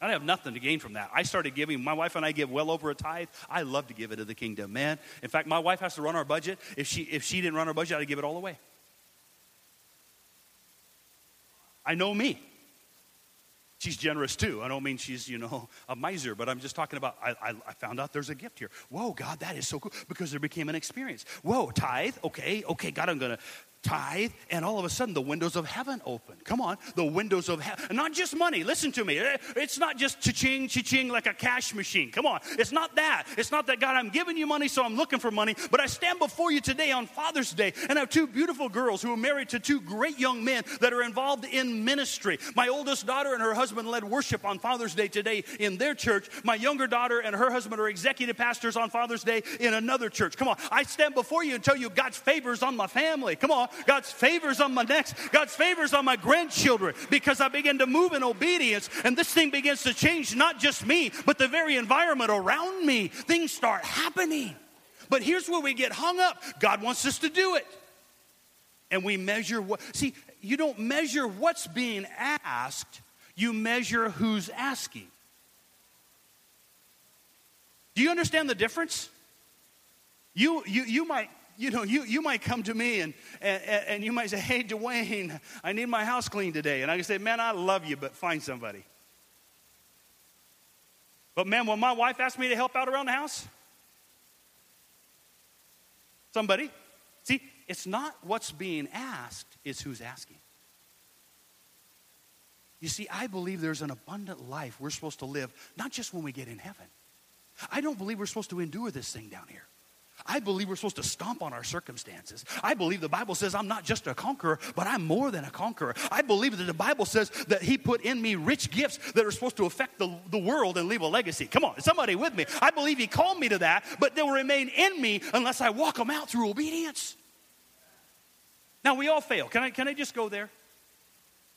I have nothing to gain from that. I started giving, my wife and I give well over a tithe. I love to give it to the kingdom, man. In fact, my wife has to run our budget. If she, if she didn't run our budget, I'd give it all away. I know me. She's generous too. I don't mean she's, you know, *laughs* a miser, but I'm just talking about, I, I, I, found out there's a gift here. Whoa, God, that is so cool because there became an experience. Whoa, tithe, okay, okay, God, I'm going to tithe, and all of a sudden the windows of heaven open. Come on, the windows of heaven. Not just money, listen to me. Eh, it's not just cha-ching, cha-ching like a cash machine. Come on, it's not that. It's not that, God, I'm giving you money, so I'm looking for money. But I stand before you today on Father's Day, and I have two beautiful girls who are married to two great young men that are involved in ministry. My oldest daughter and her husband led worship on Father's Day today in their church. My younger daughter and her husband are executive pastors on Father's Day in another church. Come on, I stand before you and tell you God's favors on my family. Come on, God's favors on my next, God's favors on my grandchildren because I begin to move in obedience and this thing begins to change not just me, but the very environment around me. Things start happening. But here's where we get hung up God wants us to do it. And we measure what, see, you don't measure what's being asked, you measure who's asking. Do you understand the difference? You, you, you might you know, you, you might come to me and, and, and you might say, Hey, Dwayne, I need my house cleaned today. And I can say, Man, I love you, but find somebody. But man, when my wife asked me to help out around the house, somebody, see, it's not what's being asked, it's who's asking. You see, I believe there's an abundant life we're supposed to live, not just when we get in heaven. I don't believe we're supposed to endure this thing down here. I believe we're supposed to stomp on our circumstances. I believe the Bible says I'm not just a conqueror, but I'm more than a conqueror. I believe that the Bible says that He put in me rich gifts that are supposed to affect the, the world and leave a legacy. Come on, somebody with me. I believe He called me to that, but they will remain in me unless I walk them out through obedience. Now, we all fail. Can I, can I just go there?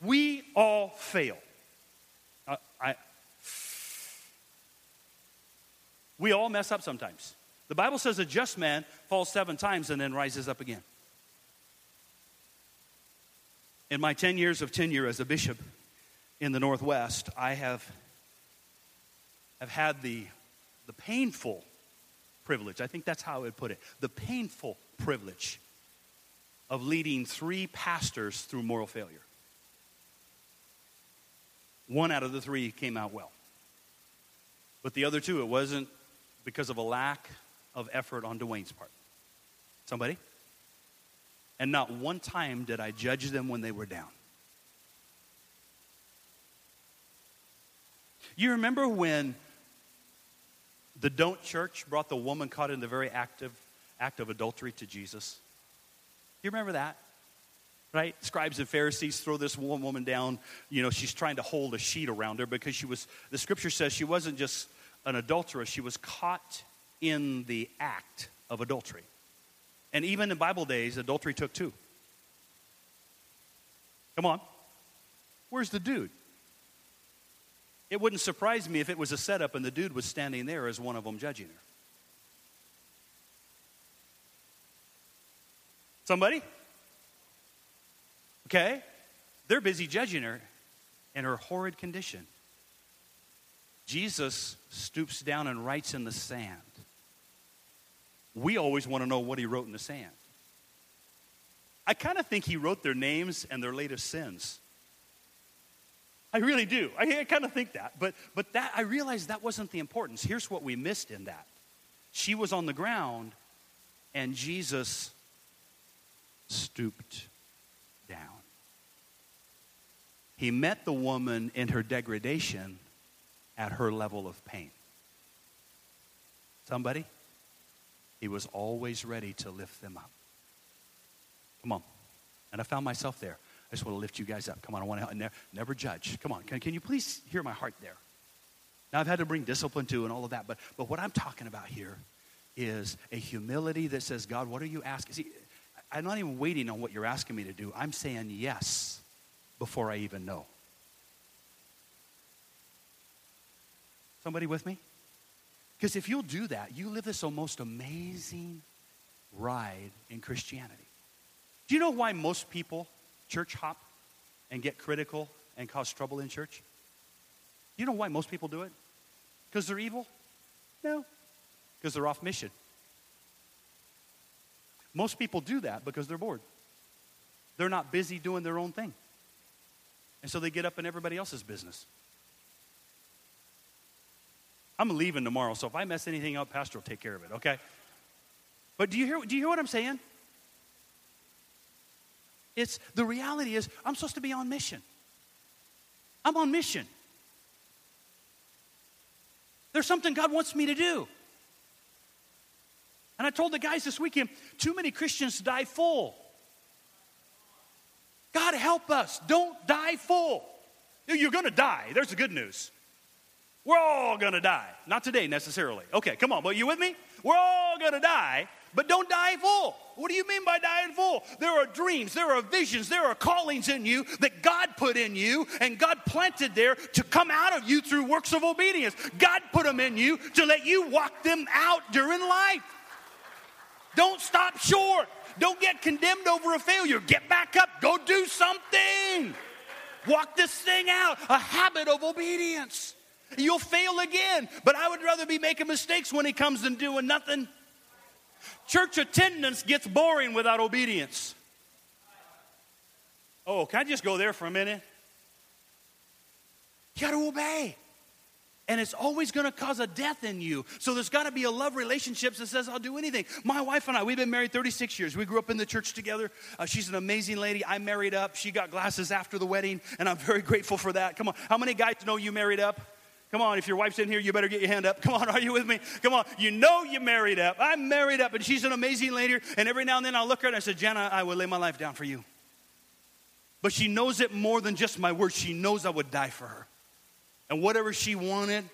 We all fail. Uh, I, we all mess up sometimes. The Bible says a just man falls seven times and then rises up again. In my 10 years of tenure as a bishop in the Northwest, I have, have had the, the painful privilege, I think that's how I would put it, the painful privilege of leading three pastors through moral failure. One out of the three came out well. But the other two, it wasn't because of a lack of effort on Dwayne's part. Somebody? And not one time did I judge them when they were down. You remember when the Don't Church brought the woman caught in the very active act of adultery to Jesus? You remember that? Right? Scribes and Pharisees throw this one woman down. You know, she's trying to hold a sheet around her because she was, the scripture says she wasn't just an adulteress, she was caught in the act of adultery. And even in Bible days, adultery took two. Come on. Where's the dude? It wouldn't surprise me if it was a setup and the dude was standing there as one of them judging her. Somebody? Okay? They're busy judging her in her horrid condition. Jesus stoops down and writes in the sand we always want to know what he wrote in the sand. I kind of think he wrote their names and their latest sins. I really do. I, I kind of think that. But, but that, I realized that wasn't the importance. Here's what we missed in that she was on the ground, and Jesus stooped down. He met the woman in her degradation at her level of pain. Somebody? He was always ready to lift them up. Come on. And I found myself there. I just want to lift you guys up. Come on, I want to never, never judge. Come on, can, can you please hear my heart there? Now, I've had to bring discipline too and all of that, but, but what I'm talking about here is a humility that says, God, what are you asking? See, I'm not even waiting on what you're asking me to do. I'm saying yes before I even know. Somebody with me? Because if you'll do that, you live this most amazing ride in Christianity. Do you know why most people church hop and get critical and cause trouble in church? You know why most people do it? Because they're evil? No, because they're off mission. Most people do that because they're bored. They're not busy doing their own thing. And so they get up in everybody else's business. I'm leaving tomorrow, so if I mess anything up, Pastor will take care of it, okay? But do you hear, do you hear what I'm saying? It's the reality is I'm supposed to be on mission. I'm on mission. There's something God wants me to do. And I told the guys this weekend too many Christians die full. God help us. Don't die full. You're going to die. There's the good news. We're all to die. Not today necessarily. Okay, come on. But you with me? We're all to die, but don't die full. What do you mean by dying full? There are dreams, there are visions, there are callings in you that God put in you and God planted there to come out of you through works of obedience. God put them in you to let you walk them out during life. Don't stop short. Don't get condemned over a failure. Get back up. Go do something. Walk this thing out. A habit of obedience. You'll fail again, but I would rather be making mistakes when he comes than doing nothing. Church attendance gets boring without obedience. Oh, can I just go there for a minute? You got to obey. And it's always going to cause a death in you. So there's got to be a love relationship that says, I'll do anything. My wife and I, we've been married 36 years. We grew up in the church together. Uh, she's an amazing lady. I married up. She got glasses after the wedding, and I'm very grateful for that. Come on. How many guys know you married up? Come on, if your wife's in here, you better get your hand up. Come on, are you with me? Come on, you know you're married up. I'm married up, and she's an amazing lady. And every now and then I'll look at her and I said, Jana, I will lay my life down for you. But she knows it more than just my words. She knows I would die for her. And whatever she wanted,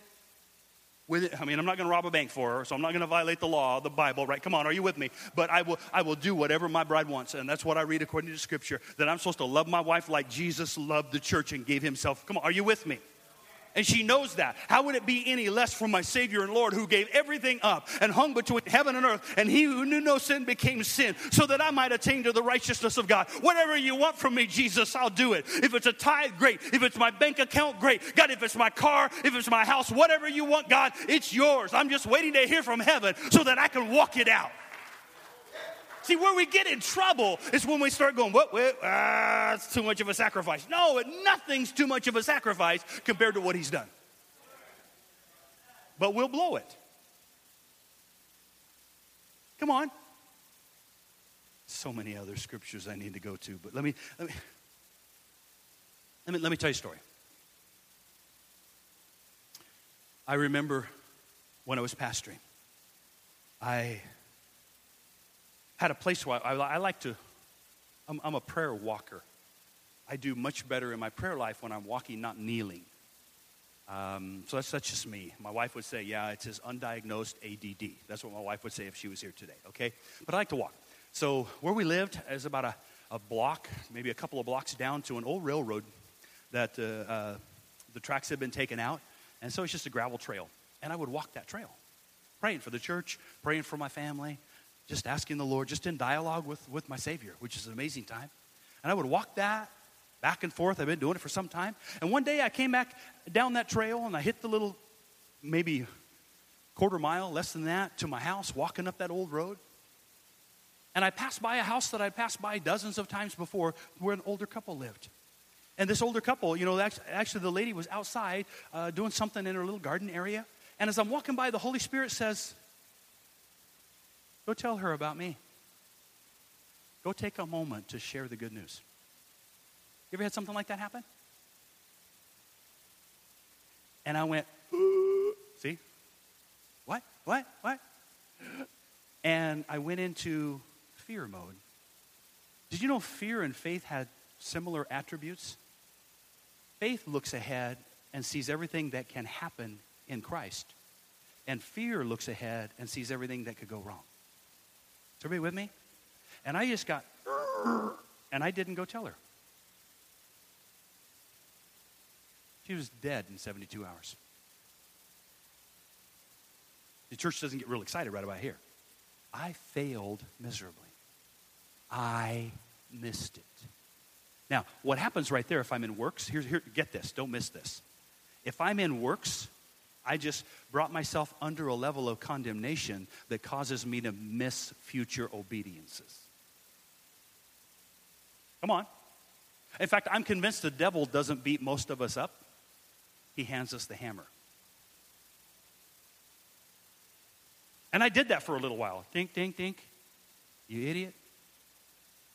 with it, I mean, I'm not going to rob a bank for her, so I'm not going to violate the law, the Bible, right? Come on, are you with me? But I will, I will do whatever my bride wants, and that's what I read according to Scripture. That I'm supposed to love my wife like Jesus loved the church and gave Himself. Come on, are you with me? And she knows that. How would it be any less from my Savior and Lord who gave everything up and hung between heaven and earth? And he who knew no sin became sin so that I might attain to the righteousness of God. Whatever you want from me, Jesus, I'll do it. If it's a tithe, great. If it's my bank account, great. God, if it's my car, if it's my house, whatever you want, God, it's yours. I'm just waiting to hear from heaven so that I can walk it out. See, where we get in trouble is when we start going, what, what, ah, it's too much of a sacrifice. No, nothing's too much of a sacrifice compared to what he's done. But we'll blow it. Come on. So many other scriptures I need to go to, but let me, let me, let me, let me tell you a story. I remember when I was pastoring, I had a place where I, I like to, I'm, I'm, a prayer walker. I do much better in my prayer life when I'm walking, not kneeling. Um, so that's, that's just me. My wife would say, yeah, it's his undiagnosed ADD. That's what my wife would say if she was here today, okay? But I like to walk. So where we lived is about a, a block, maybe a couple of blocks down to an old railroad that uh, uh, the tracks had been taken out. And so it's just a gravel trail. And I would walk that trail, praying for the church, praying for my family, just asking the Lord, just in dialogue with, with my Savior, which is an amazing time. And I would walk that back and forth. I've been doing it for some time. And one day I came back down that trail and I hit the little, maybe quarter mile, less than that, to my house, walking up that old road. And I passed by a house that I'd passed by dozens of times before where an older couple lived. And this older couple, you know, actually the lady was outside uh, doing something in her little garden area. And as I'm walking by, the Holy Spirit says, Go tell her about me. Go take a moment to share the good news. You ever had something like that happen? And I went, *gasps* see? What? What? What? And I went into fear mode. Did you know fear and faith had similar attributes? Faith looks ahead and sees everything that can happen in Christ. And fear looks ahead and sees everything that could go wrong. Everybody with me? And I just got, and I didn't go tell her. She was dead in 72 hours. The church doesn't get real excited right about here. I failed miserably. I missed it. Now, what happens right there if I'm in works? Here, here, get this, don't miss this. If I'm in works, I just brought myself under a level of condemnation that causes me to miss future obediences. Come on. In fact, I'm convinced the devil doesn't beat most of us up, he hands us the hammer. And I did that for a little while. Think, think, think. You idiot.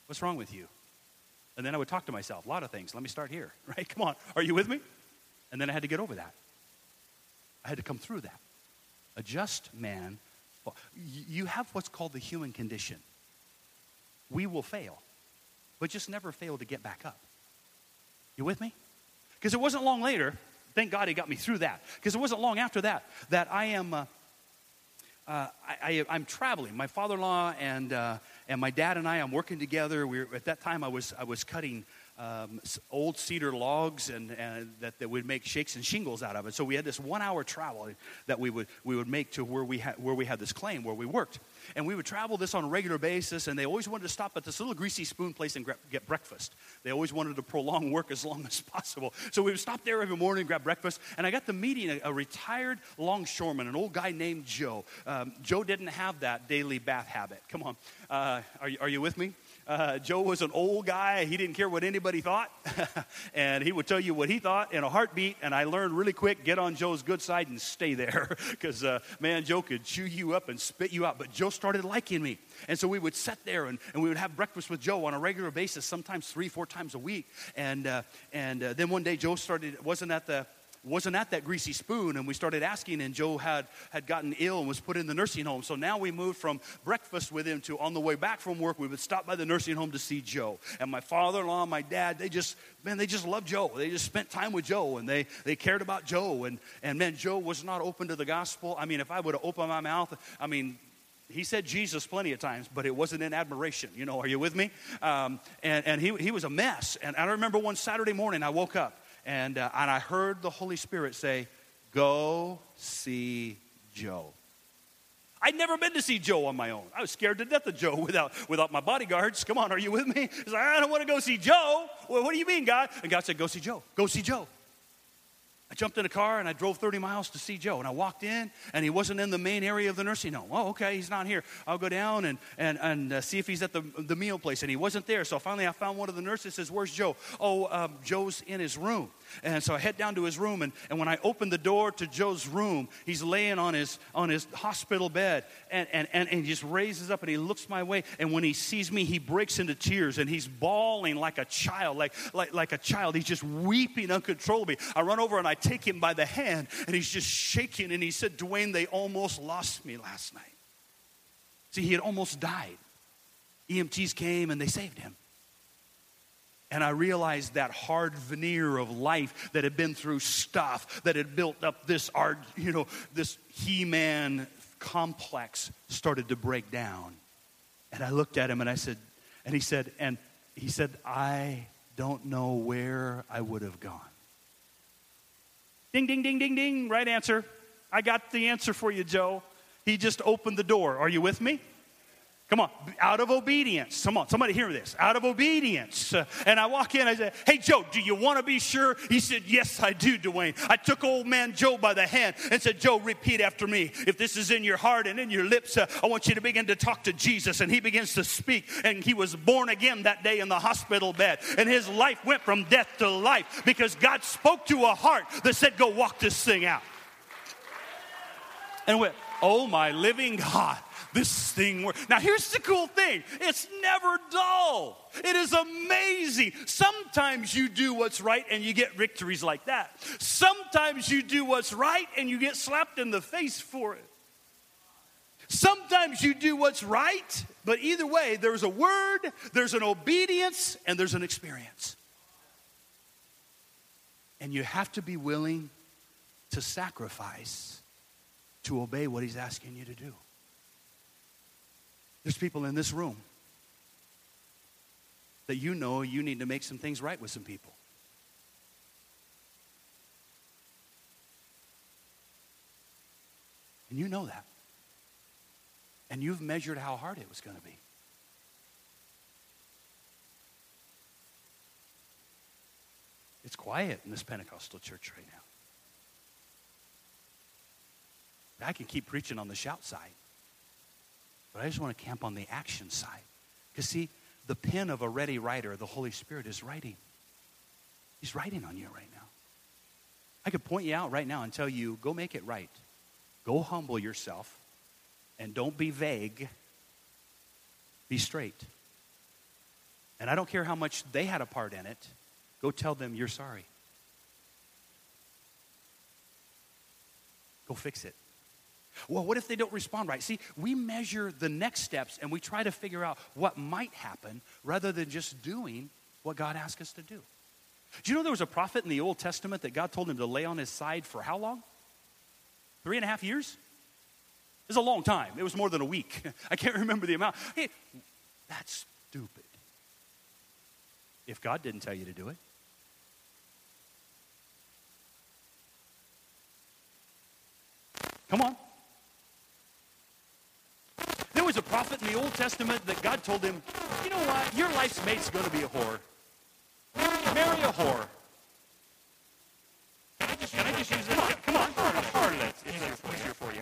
What's wrong with you? And then I would talk to myself, a lot of things. Let me start here, *laughs* right? Come on. Are you with me? And then I had to get over that. Had to come through that. A just man, you have what's called the human condition. We will fail, but just never fail to get back up. You with me? Because it wasn't long later, thank God he got me through that, because it wasn't long after that that I am. Uh, uh, I, am traveling. My father-in-law and uh, and my dad and I, I'm working together. We at that time I was I was cutting um, old cedar logs and, and that, that would make shakes and shingles out of it. So we had this one hour travel that we would, we would make to where we, had, where we had this claim, where we worked. And we would travel this on a regular basis, and they always wanted to stop at this little greasy spoon place and get breakfast. They always wanted to prolong work as long *laughs* as possible. So we would stop there every morning, grab breakfast, and I got to meeting a, a retired longshoreman, an old guy named Joe. Um, Joe didn't have that daily bath habit. Come on. Uh, are, you, are you with me? Uh, Joe was an old guy. He didn't care what anybody thought. *laughs* and he would tell you what he thought in a heartbeat. And I learned really quick get on Joe's good side and stay there. *laughs* Because, uh, man, Joe could chew you up and spit you out. But Joe started liking me. And so we would sit there and, and we would have breakfast with Joe on a regular basis, sometimes three, four times a week. And, uh, and uh, then one day Joe started, wasn't at the wasn't at that greasy spoon and we started asking and joe had, had gotten ill and was put in the nursing home so now we moved from breakfast with him to on the way back from work we would stop by the nursing home to see joe and my father-in-law my dad they just man they just loved joe they just spent time with joe and they, they cared about joe and, and man joe was not open to the gospel i mean if i would have opened my mouth i mean he said Jesus plenty of times, but it wasn't in admiration. You know, are you with me? Um, and and he, he was a mess. And I remember one Saturday morning, I woke up and, uh, and I heard the Holy Spirit say, Go see Joe. I'd never been to see Joe on my own. I was scared to death of Joe *laughs* without, without my bodyguards. Come on, are you with me? He's like, I don't want to go see Joe. Well, what do you mean, God? And God said, Go see Joe. Go see Joe. I jumped in a car and I drove 30 miles to see Joe. And I walked in and he wasn't in the main area of the nursing home. Oh, okay, he's not here. I'll go down and, and, and uh, see if he's at the, the meal place. And he wasn't there. So finally I found one of the nurses says, Where's Joe? Oh, um, Joe's in his room. And so I head down to his room, and, and when I open the door to Joe's room, he's laying on his, on his hospital bed, and, and, and, and he just raises up and he looks my way. And when he sees me, he breaks into tears, and he's bawling like a child, like, like, like a child. He's just weeping uncontrollably. I run over and I take him by the hand, and he's just shaking, and he said, Dwayne, they almost lost me last night. See, he had almost died. EMTs came and they saved him. And I realized that hard veneer of life that had been through stuff, that had built up this art, you know, this He-Man complex started to break down. And I looked at him and I said, and he said, and he said, I don't know where I would have gone. Ding, ding, ding, ding, ding. Right answer. I got the answer for you, Joe. He just opened the door. Are you with me? Come on, out of obedience. Come on, somebody hear this. Out of obedience. And I walk in, I say, Hey, Joe, do you want to be sure? He said, Yes, I do, Dwayne. I took old man Joe by the hand and said, Joe, repeat after me. If this is in your heart and in your lips, uh, I want you to begin to talk to Jesus. And he begins to speak. And he was born again that day in the hospital bed. And his life went from death to life because God spoke to a heart that said, Go walk this thing out. And went, Oh, my living God this thing works. Now, here's the cool thing it's never dull. It is amazing. Sometimes you do what's right and you get victories like that. Sometimes you do what's right and you get slapped in the face for it. Sometimes you do what's right, but either way, there's a word, there's an obedience, and there's an experience. And you have to be willing to sacrifice to obey what He's asking you to do. There's people in this room that you know you need to make some things right with some people. And you know that. And you've measured how hard it was going to be. It's quiet in this Pentecostal church right now. I can keep preaching on the shout side, but I just want to camp on the action side. Because, see, the pen of a ready writer, the Holy Spirit, is writing. He's writing on you right now. I could point you out right now and tell you, go make it right. Go humble yourself and don't be vague. Be straight. And I don't care how much they had a part in it. Go tell them you're sorry. Go fix it. Well, what if they don't respond right? See, we measure the next steps and we try to figure out what might happen rather than just doing what God asked us to do. Do you know there was a prophet in the Old Testament that God told him to lay on his side for how long? Three and a half years? It was a long time. It was more than a week. *laughs* I can't remember the amount. Hey, that's stupid. If God didn't tell you to do it, Come on. There was a prophet in the Old Testament that God told him, you know what? Your life's mate's going to be a whore. Marry a whore. Can I just, can I just use that? Come on, a harlot. It's easier for you.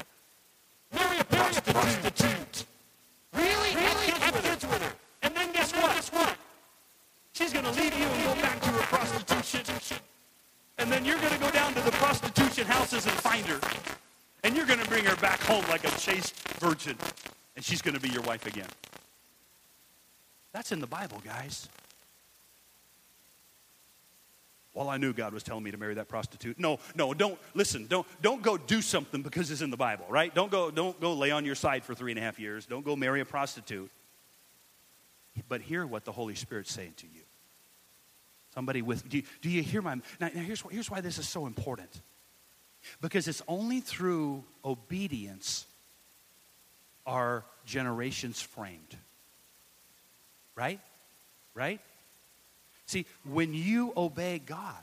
Marry a prostitute. Really? Really? Have kids with her. And then guess what? Guess what? She's going to leave you and go back to her prostitution. And then you're going to go down to the prostitution houses and find her. And you're going to bring her back home like a chaste virgin. And she's going to be your wife again. That's in the Bible, guys. Well, I knew God was telling me to marry that prostitute. No, no, don't listen. Don't don't go do something because it's in the Bible, right? Don't go don't go lay on your side for three and a half years. Don't go marry a prostitute. But hear what the Holy Spirit's saying to you. Somebody with do you, do you hear my now, now here's here's why this is so important. Because it's only through obedience are generations framed. Right? Right? See, when you obey God,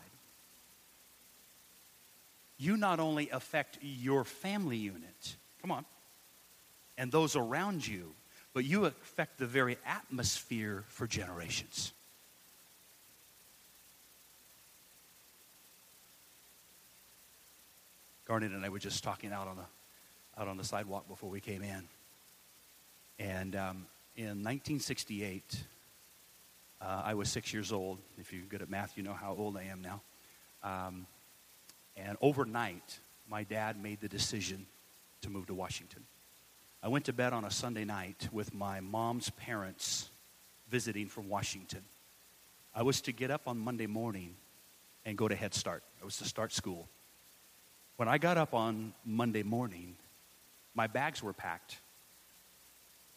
you not only affect your family unit, come on, and those around you, but you affect the very atmosphere for generations. Garnet and I were just talking out on the, out on the sidewalk before we came in. And um, in 1968, uh, I was six years old. If you're good at math, you know how old I am now. Um, and overnight, my dad made the decision to move to Washington. I went to bed on a Sunday night with my mom's parents visiting from Washington. I was to get up on Monday morning and go to Head Start. I was to start school. When I got up on Monday morning, my bags were packed.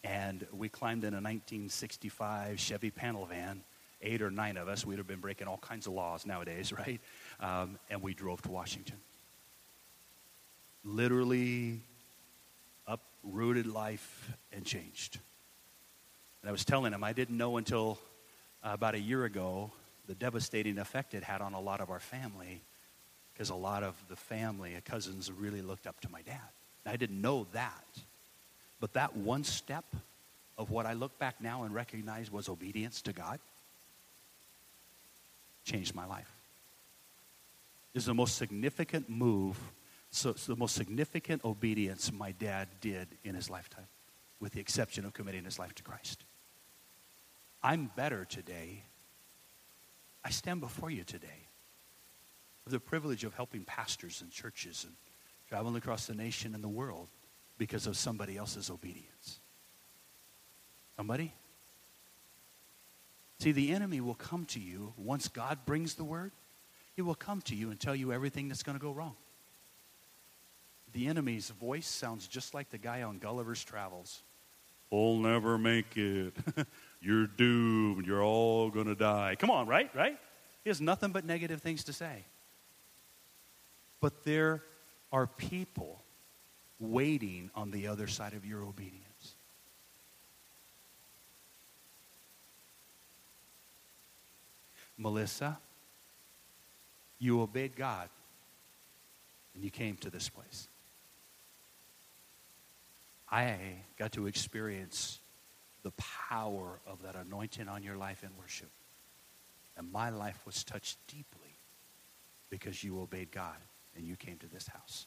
And we climbed in a 1965 Chevy panel van, eight or nine of us. We'd have been breaking all kinds of laws nowadays, *laughs* right? Um, and we drove to Washington. Literally uprooted life and changed. And I was telling him, I didn't know until about a year ago the devastating effect it had on a lot of our family because a lot of the family, uh, cousins, really looked up to my dad. And I didn't know that. But that one step of what I look back now and recognize was obedience to God changed my life. Is the most significant move, so it's the most significant obedience my dad did in his lifetime, with the exception of committing his life to Christ. I'm better today. I stand before you today with the privilege of helping pastors and churches and traveling across the nation and the world because of somebody else's obedience. Somebody? See, the enemy will come to you once God brings the word. He will come to you and tell you everything that's going to go wrong. The enemy's voice sounds just like the guy on Gulliver's Travels. We'll never make it. *laughs* You're doomed. You're all going to die. Come on, right? Right? He has nothing but negative things to say. But there are people waiting on the other side of your obedience. Melissa, you obeyed God and you came to this place. I got to experience the power of that anointing on your life in worship. And my life was touched deeply because you obeyed God and you came to this house.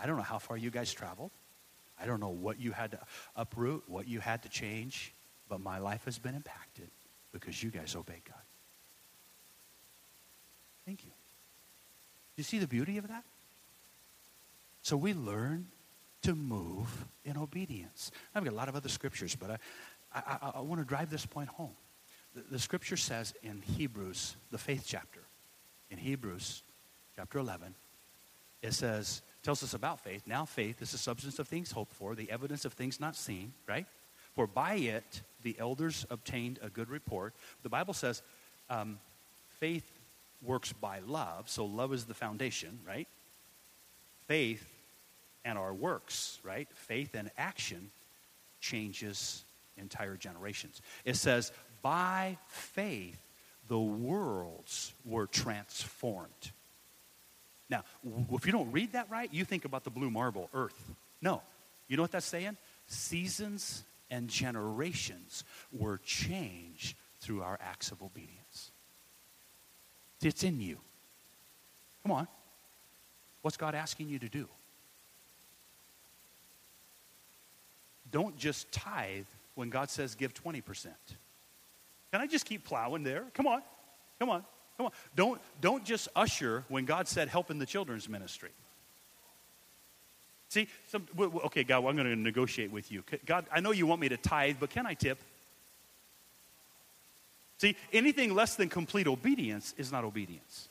I don't know how far you guys traveled. I don't know what you had to uproot, what you had to change, but my life has been impacted because you guys obeyed God. Thank you. You see the beauty of that? So we learn to move in obedience. I've got a lot of other scriptures, but I, I, I want to drive this point home. The, the scripture says in Hebrews, the faith chapter, in Hebrews chapter 11, it says, tells us about faith. Now, faith is the substance of things hoped for, the evidence of things not seen, right? For by it the elders obtained a good report. The Bible says um, faith works by love, so love is the foundation, right? Faith and our works, right? Faith and action changes entire generations. It says, by faith, the worlds were transformed. Now, if you don't read that right, you think about the blue marble, earth. No. You know what that's saying? Seasons and generations were changed through our acts of obedience. It's in you. Come on. What's God asking you to do? Don't just tithe when God says give 20%. Can I just keep plowing there? Come on. Come on. Come on. Don't, don't just usher when God said help in the children's ministry. See, some, okay, God, well, I'm going to negotiate with you. God, I know you want me to tithe, but can I tip? See, anything less than complete obedience is not obedience.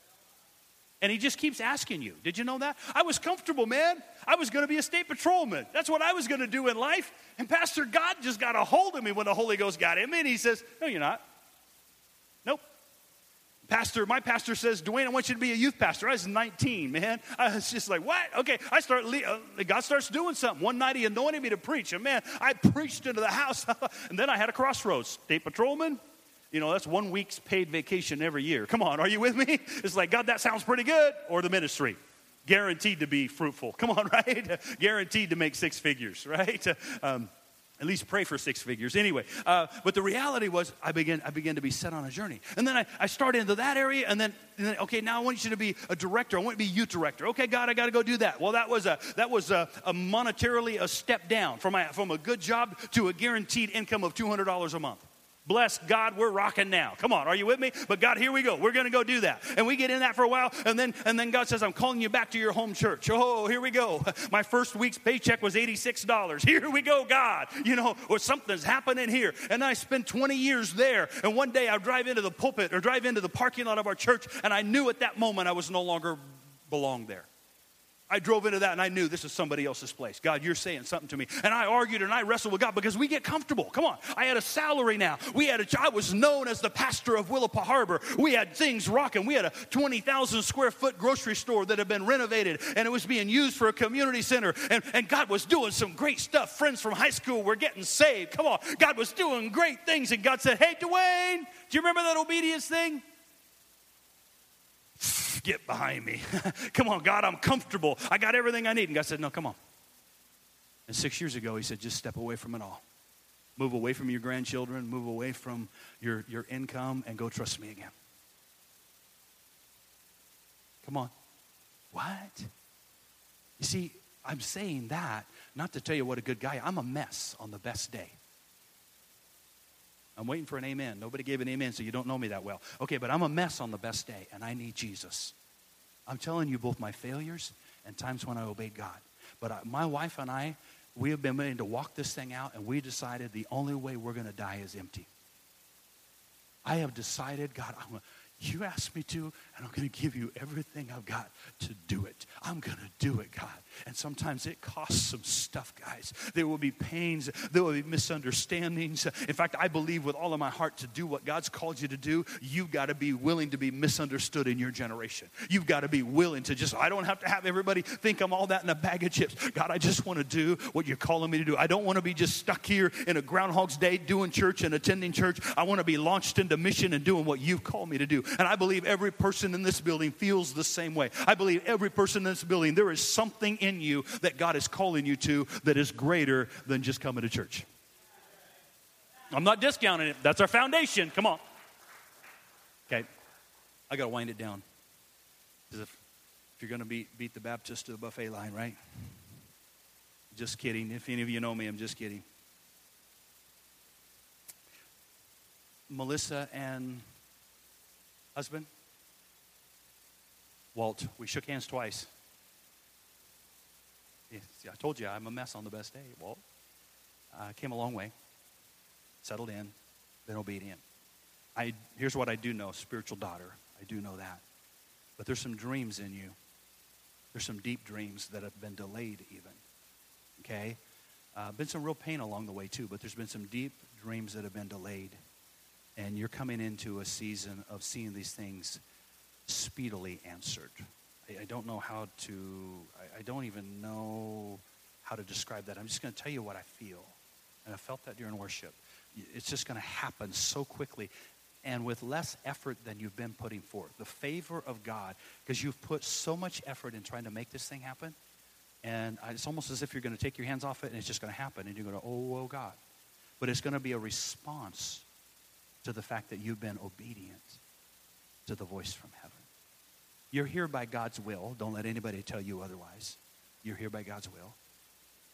And he just keeps asking you. Did you know that? I was comfortable, man. I was going to be a state patrolman. That's what I was going to do in life. And Pastor God just got a hold of me when the Holy Ghost got in me. And he says, No, you're not. Pastor, my pastor says, Dwayne, I want you to be a youth pastor. I was 19, man. I was just like, what? Okay, I start, uh, God starts doing something. One night he anointed me to preach. And man, I preached into the house. *laughs* and then I had a crossroads. State patrolman, you know, that's one week's paid vacation every year. Come on, are you with me? *laughs* It's like, God, that sounds pretty good. Or the ministry. Guaranteed to be fruitful. Come on, *laughs* right? Guaranteed to make six figures, right? Um, at least pray for six figures. Anyway uh, but the reality was i began i began to be set on a journey. And then i, I started into that area and then, and then okay now i want you to be a director. I want to be youth director. Okay god i got to go do that. Well that was a that was a, a monetarily a step down from, my, from a good job to a guaranteed income of $200 a month Bless God, we're rocking now. Come on, are you with me? But God, here we go. We're going to go do that. And we get in that for a while, and then and then God says, "I'm calling you back to your home church." Oh, here we go. *laughs* My first week's paycheck was $86. *laughs* Here we go, God. You know, or something's happening here. And I spent 20 years there, and one day I drive into the pulpit or drive into the parking lot of our church, and I knew at that moment I was no longer belonged there. I drove into that and I knew this is somebody else's place. God, you're saying something to me. And I argued and I wrestled with God because we get comfortable. Come on. I had a salary now. We had a, I was known as the pastor of Willapa Harbor. We had things rocking. We had a 20,000 square foot grocery store that had been renovated and it was being used for a community center. And, and God was doing some great stuff. Friends from high school were getting saved. Come on. God was doing great things. And God said, Hey, Dwayne, do you remember that obedience thing? Get behind me. *laughs* come on, God, I'm comfortable. I got everything I need. And God said, No, come on. And six years ago, He said, Just step away from it all. Move away from your grandchildren, move away from your, your income, and go trust me again. Come on. What? You see, I'm saying that not to tell you what a good guy. I'm a mess on the best day. I'm waiting for an amen. Nobody gave an amen, so you don't know me that well. Okay, but I'm a mess on the best day, and I need Jesus. I'm telling you both my failures and times when I obeyed God. But I, my wife and I, we have been willing to walk this thing out, and we decided the only way we're going to die is empty. I have decided, God, I'm, You asked me to, and I'm going to give you everything I've got to do it. I'm going to do it, God. And sometimes it costs some stuff, guys. There will be pains, there will be misunderstandings. In fact, I believe with all of my heart to do what God's called you to do, you've got to be willing to be misunderstood in your generation. You've got to be willing to just, I don't have to have everybody think I'm all that in a bag of chips. God, I just want to do what you're calling me to do. I don't want to be just stuck here in a Groundhog's Day doing church and attending church. I want to be launched into mission and doing what you've called me to do. And I believe every person in this building feels the same way. I believe every person in this building, there is something in you that God is calling you to that is greater than just coming to church. I'm not discounting it. That's our foundation. Come on. Okay. I got to wind it down. Because if, if you're going to beat, beat the Baptist to the buffet line, right? Just kidding. If any of you know me, I'm just kidding. Melissa and husband, Walt, we shook hands twice. See, I told you I'm a mess on the best day, Walt. I came a long way, settled in, been obedient. I, here's what I do know spiritual daughter. I do know that. But there's some dreams in you. There's some deep dreams that have been delayed, even. Okay? Uh, been some real pain along the way, too, but there's been some deep dreams that have been delayed. And you're coming into a season of seeing these things speedily answered. I, I don't know how to, I, I don't even know how to describe that. I'm just going to tell you what I feel. And I felt that during worship. It's just going to happen so quickly and with less effort than you've been putting forth. The favor of God, because you've put so much effort in trying to make this thing happen. And it's almost as if you're going to take your hands off it and it's just going to happen. And you're going to, oh, oh, God. But it's going to be a response to the fact that you've been obedient to the voice from heaven. You're here by God's will. Don't let anybody tell you otherwise. You're here by God's will.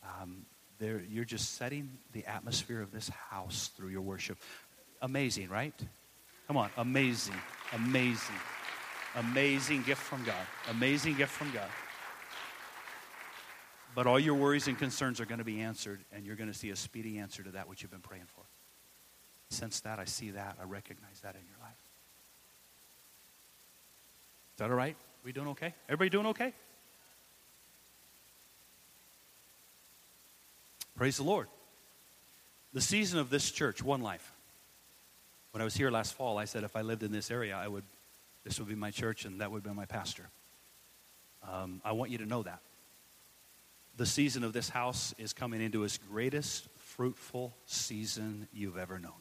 Um, you're just setting the atmosphere of this house through your worship. Amazing, right? Come on, amazing, amazing, amazing gift from God. Amazing gift from God. But all your worries and concerns are going to be answered, and you're going to see a speedy answer to that which you've been praying for. Sense that, I see that, I recognize that in your life. Is that all right? We doing okay? Everybody doing okay? Praise the Lord. The season of this church, one life. When I was here last fall, I said if I lived in this area, I would, this would be my church and that would be my pastor. Um, I want you to know that. The season of this house is coming into its greatest fruitful season you've ever known.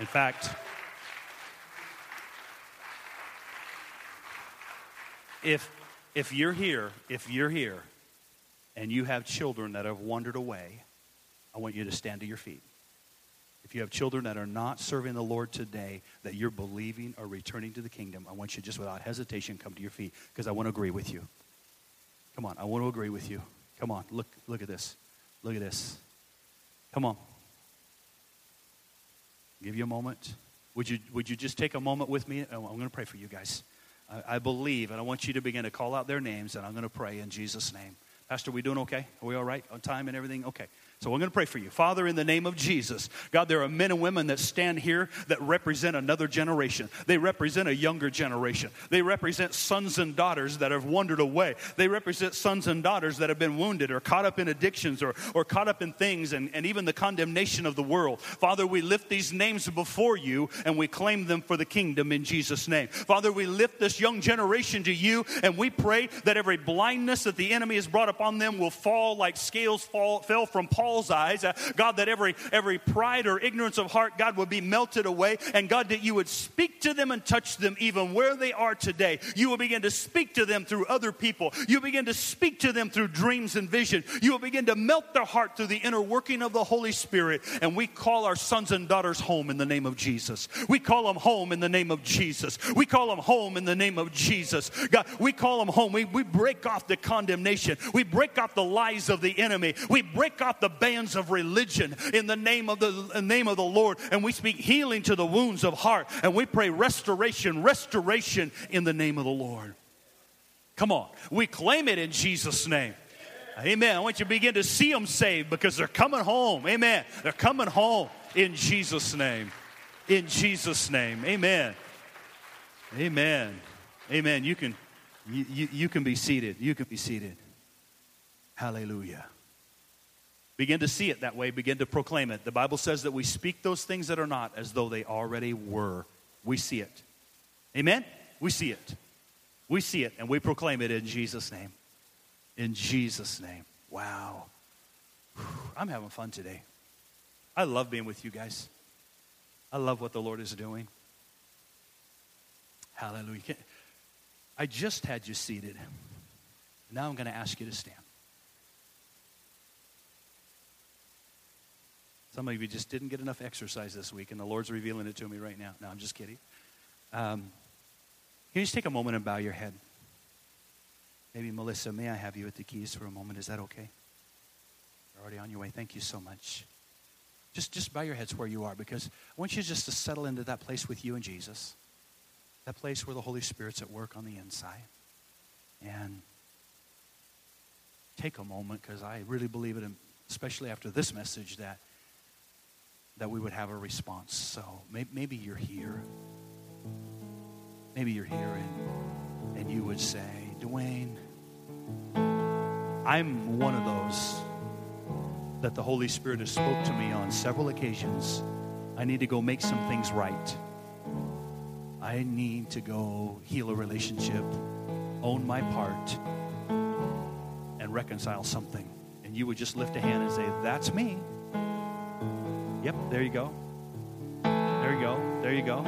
In fact, if if you're here, if you're here and you have children that have wandered away, I want you to stand to your feet. If you have children that are not serving the Lord today, that you're believing or returning to the kingdom, I want you just without hesitation come to your feet because I want to agree with you. Come on, I want to agree with you. Come on, look look at this. Look at this. Come on. Give you a moment. Would you would you just take a moment with me? I'm going to pray for you guys. I, I believe, and I want you to begin to call out their names, and I'm going to pray in Jesus' name. Pastor, we doing okay? Are we all right on time and everything? Okay. So I'm going to pray for you. Father, in the name of Jesus, God, there are men and women that stand here that represent another generation. They represent a younger generation. They represent sons and daughters that have wandered away. They represent sons and daughters that have been wounded or caught up in addictions or, or caught up in things and, and even the condemnation of the world. Father, we lift these names before you and we claim them for the kingdom in Jesus' name. Father, we lift this young generation to you and we pray that every blindness that the enemy has brought upon them will fall like scales fall, fell from Paul Paul's eyes. Uh, God, that every, every pride or ignorance of heart, God, would be melted away. And God, that you would speak to them and touch them even where they are today. You will begin to speak to them through other people. You begin to speak to them through dreams and vision. You will begin to melt their heart through the inner working of the Holy Spirit. And we call our sons and daughters home in the name of Jesus. We call them home in the name of Jesus. We call them home in the name of Jesus. God, we call them home. We, we break off the condemnation. We break off the lies of the enemy. We break off the bands of religion in the name of the name of the Lord. And we speak healing to the wounds of heart. And we pray restoration, restoration in the name of the Lord. Come on. We claim it in Jesus' name. Amen. I want you to begin to see them saved because they're coming home. Amen. They're coming home in Jesus' name. in Jesus' name. Amen. Amen. Amen. You can, you, you, you can be seated. You can be seated. Hallelujah. Begin to see it that way. Begin to proclaim it. The Bible says that we speak those things that are not as though they already were. We see it. Amen? We see it. We see it and we proclaim it in Jesus' name. In Jesus' name. Wow. I'm having fun today. I love being with you guys. I love what the Lord is doing. Hallelujah. I just had you seated. Now I'm going to ask you to stand. Some of you just didn't get enough exercise this week, and the Lord's revealing it to me right now. No, I'm just kidding. Um, can you just take a moment and bow your head? Maybe, Melissa, may I have you at the keys for a moment? Is that okay? You're already on your way. Thank you so much. Just, just bow your heads where you are because I want you just to settle into that place with you and Jesus, that place where the Holy Spirit's at work on the inside. And take a moment because I really believe it, especially after this message, that, that we would have a response. So maybe, you're here. Maybe you're here and, and you would say, Dwayne, I'm one of those that the Holy Spirit has spoke to me on several occasions. I need to go make some things right. I need to go heal a relationship, own my part, and reconcile something. And you would just lift a hand and say, That's me. Yep, there you go. There you go. There you go.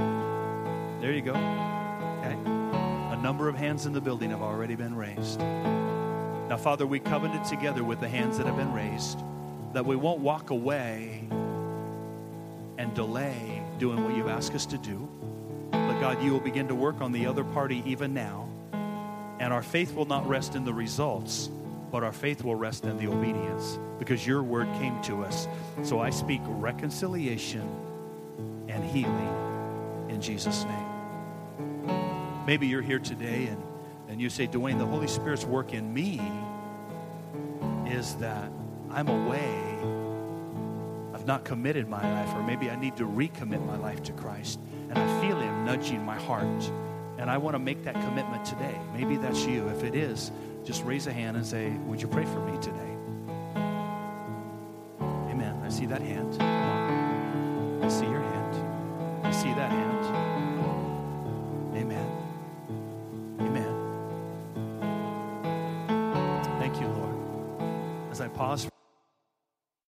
There you go. Okay. A number of hands in the building have already been raised. Now, Father, we covenanted together with the hands that have been raised that we won't walk away and delay doing what you've asked us to do. But God, you will begin to work on the other party even now. And our faith will not rest in the results, but our faith will rest in the obedience because your word came to us. So I speak reconciliation and healing in Jesus' name. Maybe you're here today and, and you say, Dwayne, the Holy Spirit's work in me is that I'm away. I've not committed my life, or maybe I need to recommit my life to Christ. And I feel Him nudging my heart. And I want to make that commitment today. Maybe that's you. If it is, just raise a hand and say, Would you pray for me today? Amen. I see that hand. I see your hand. I see that hand.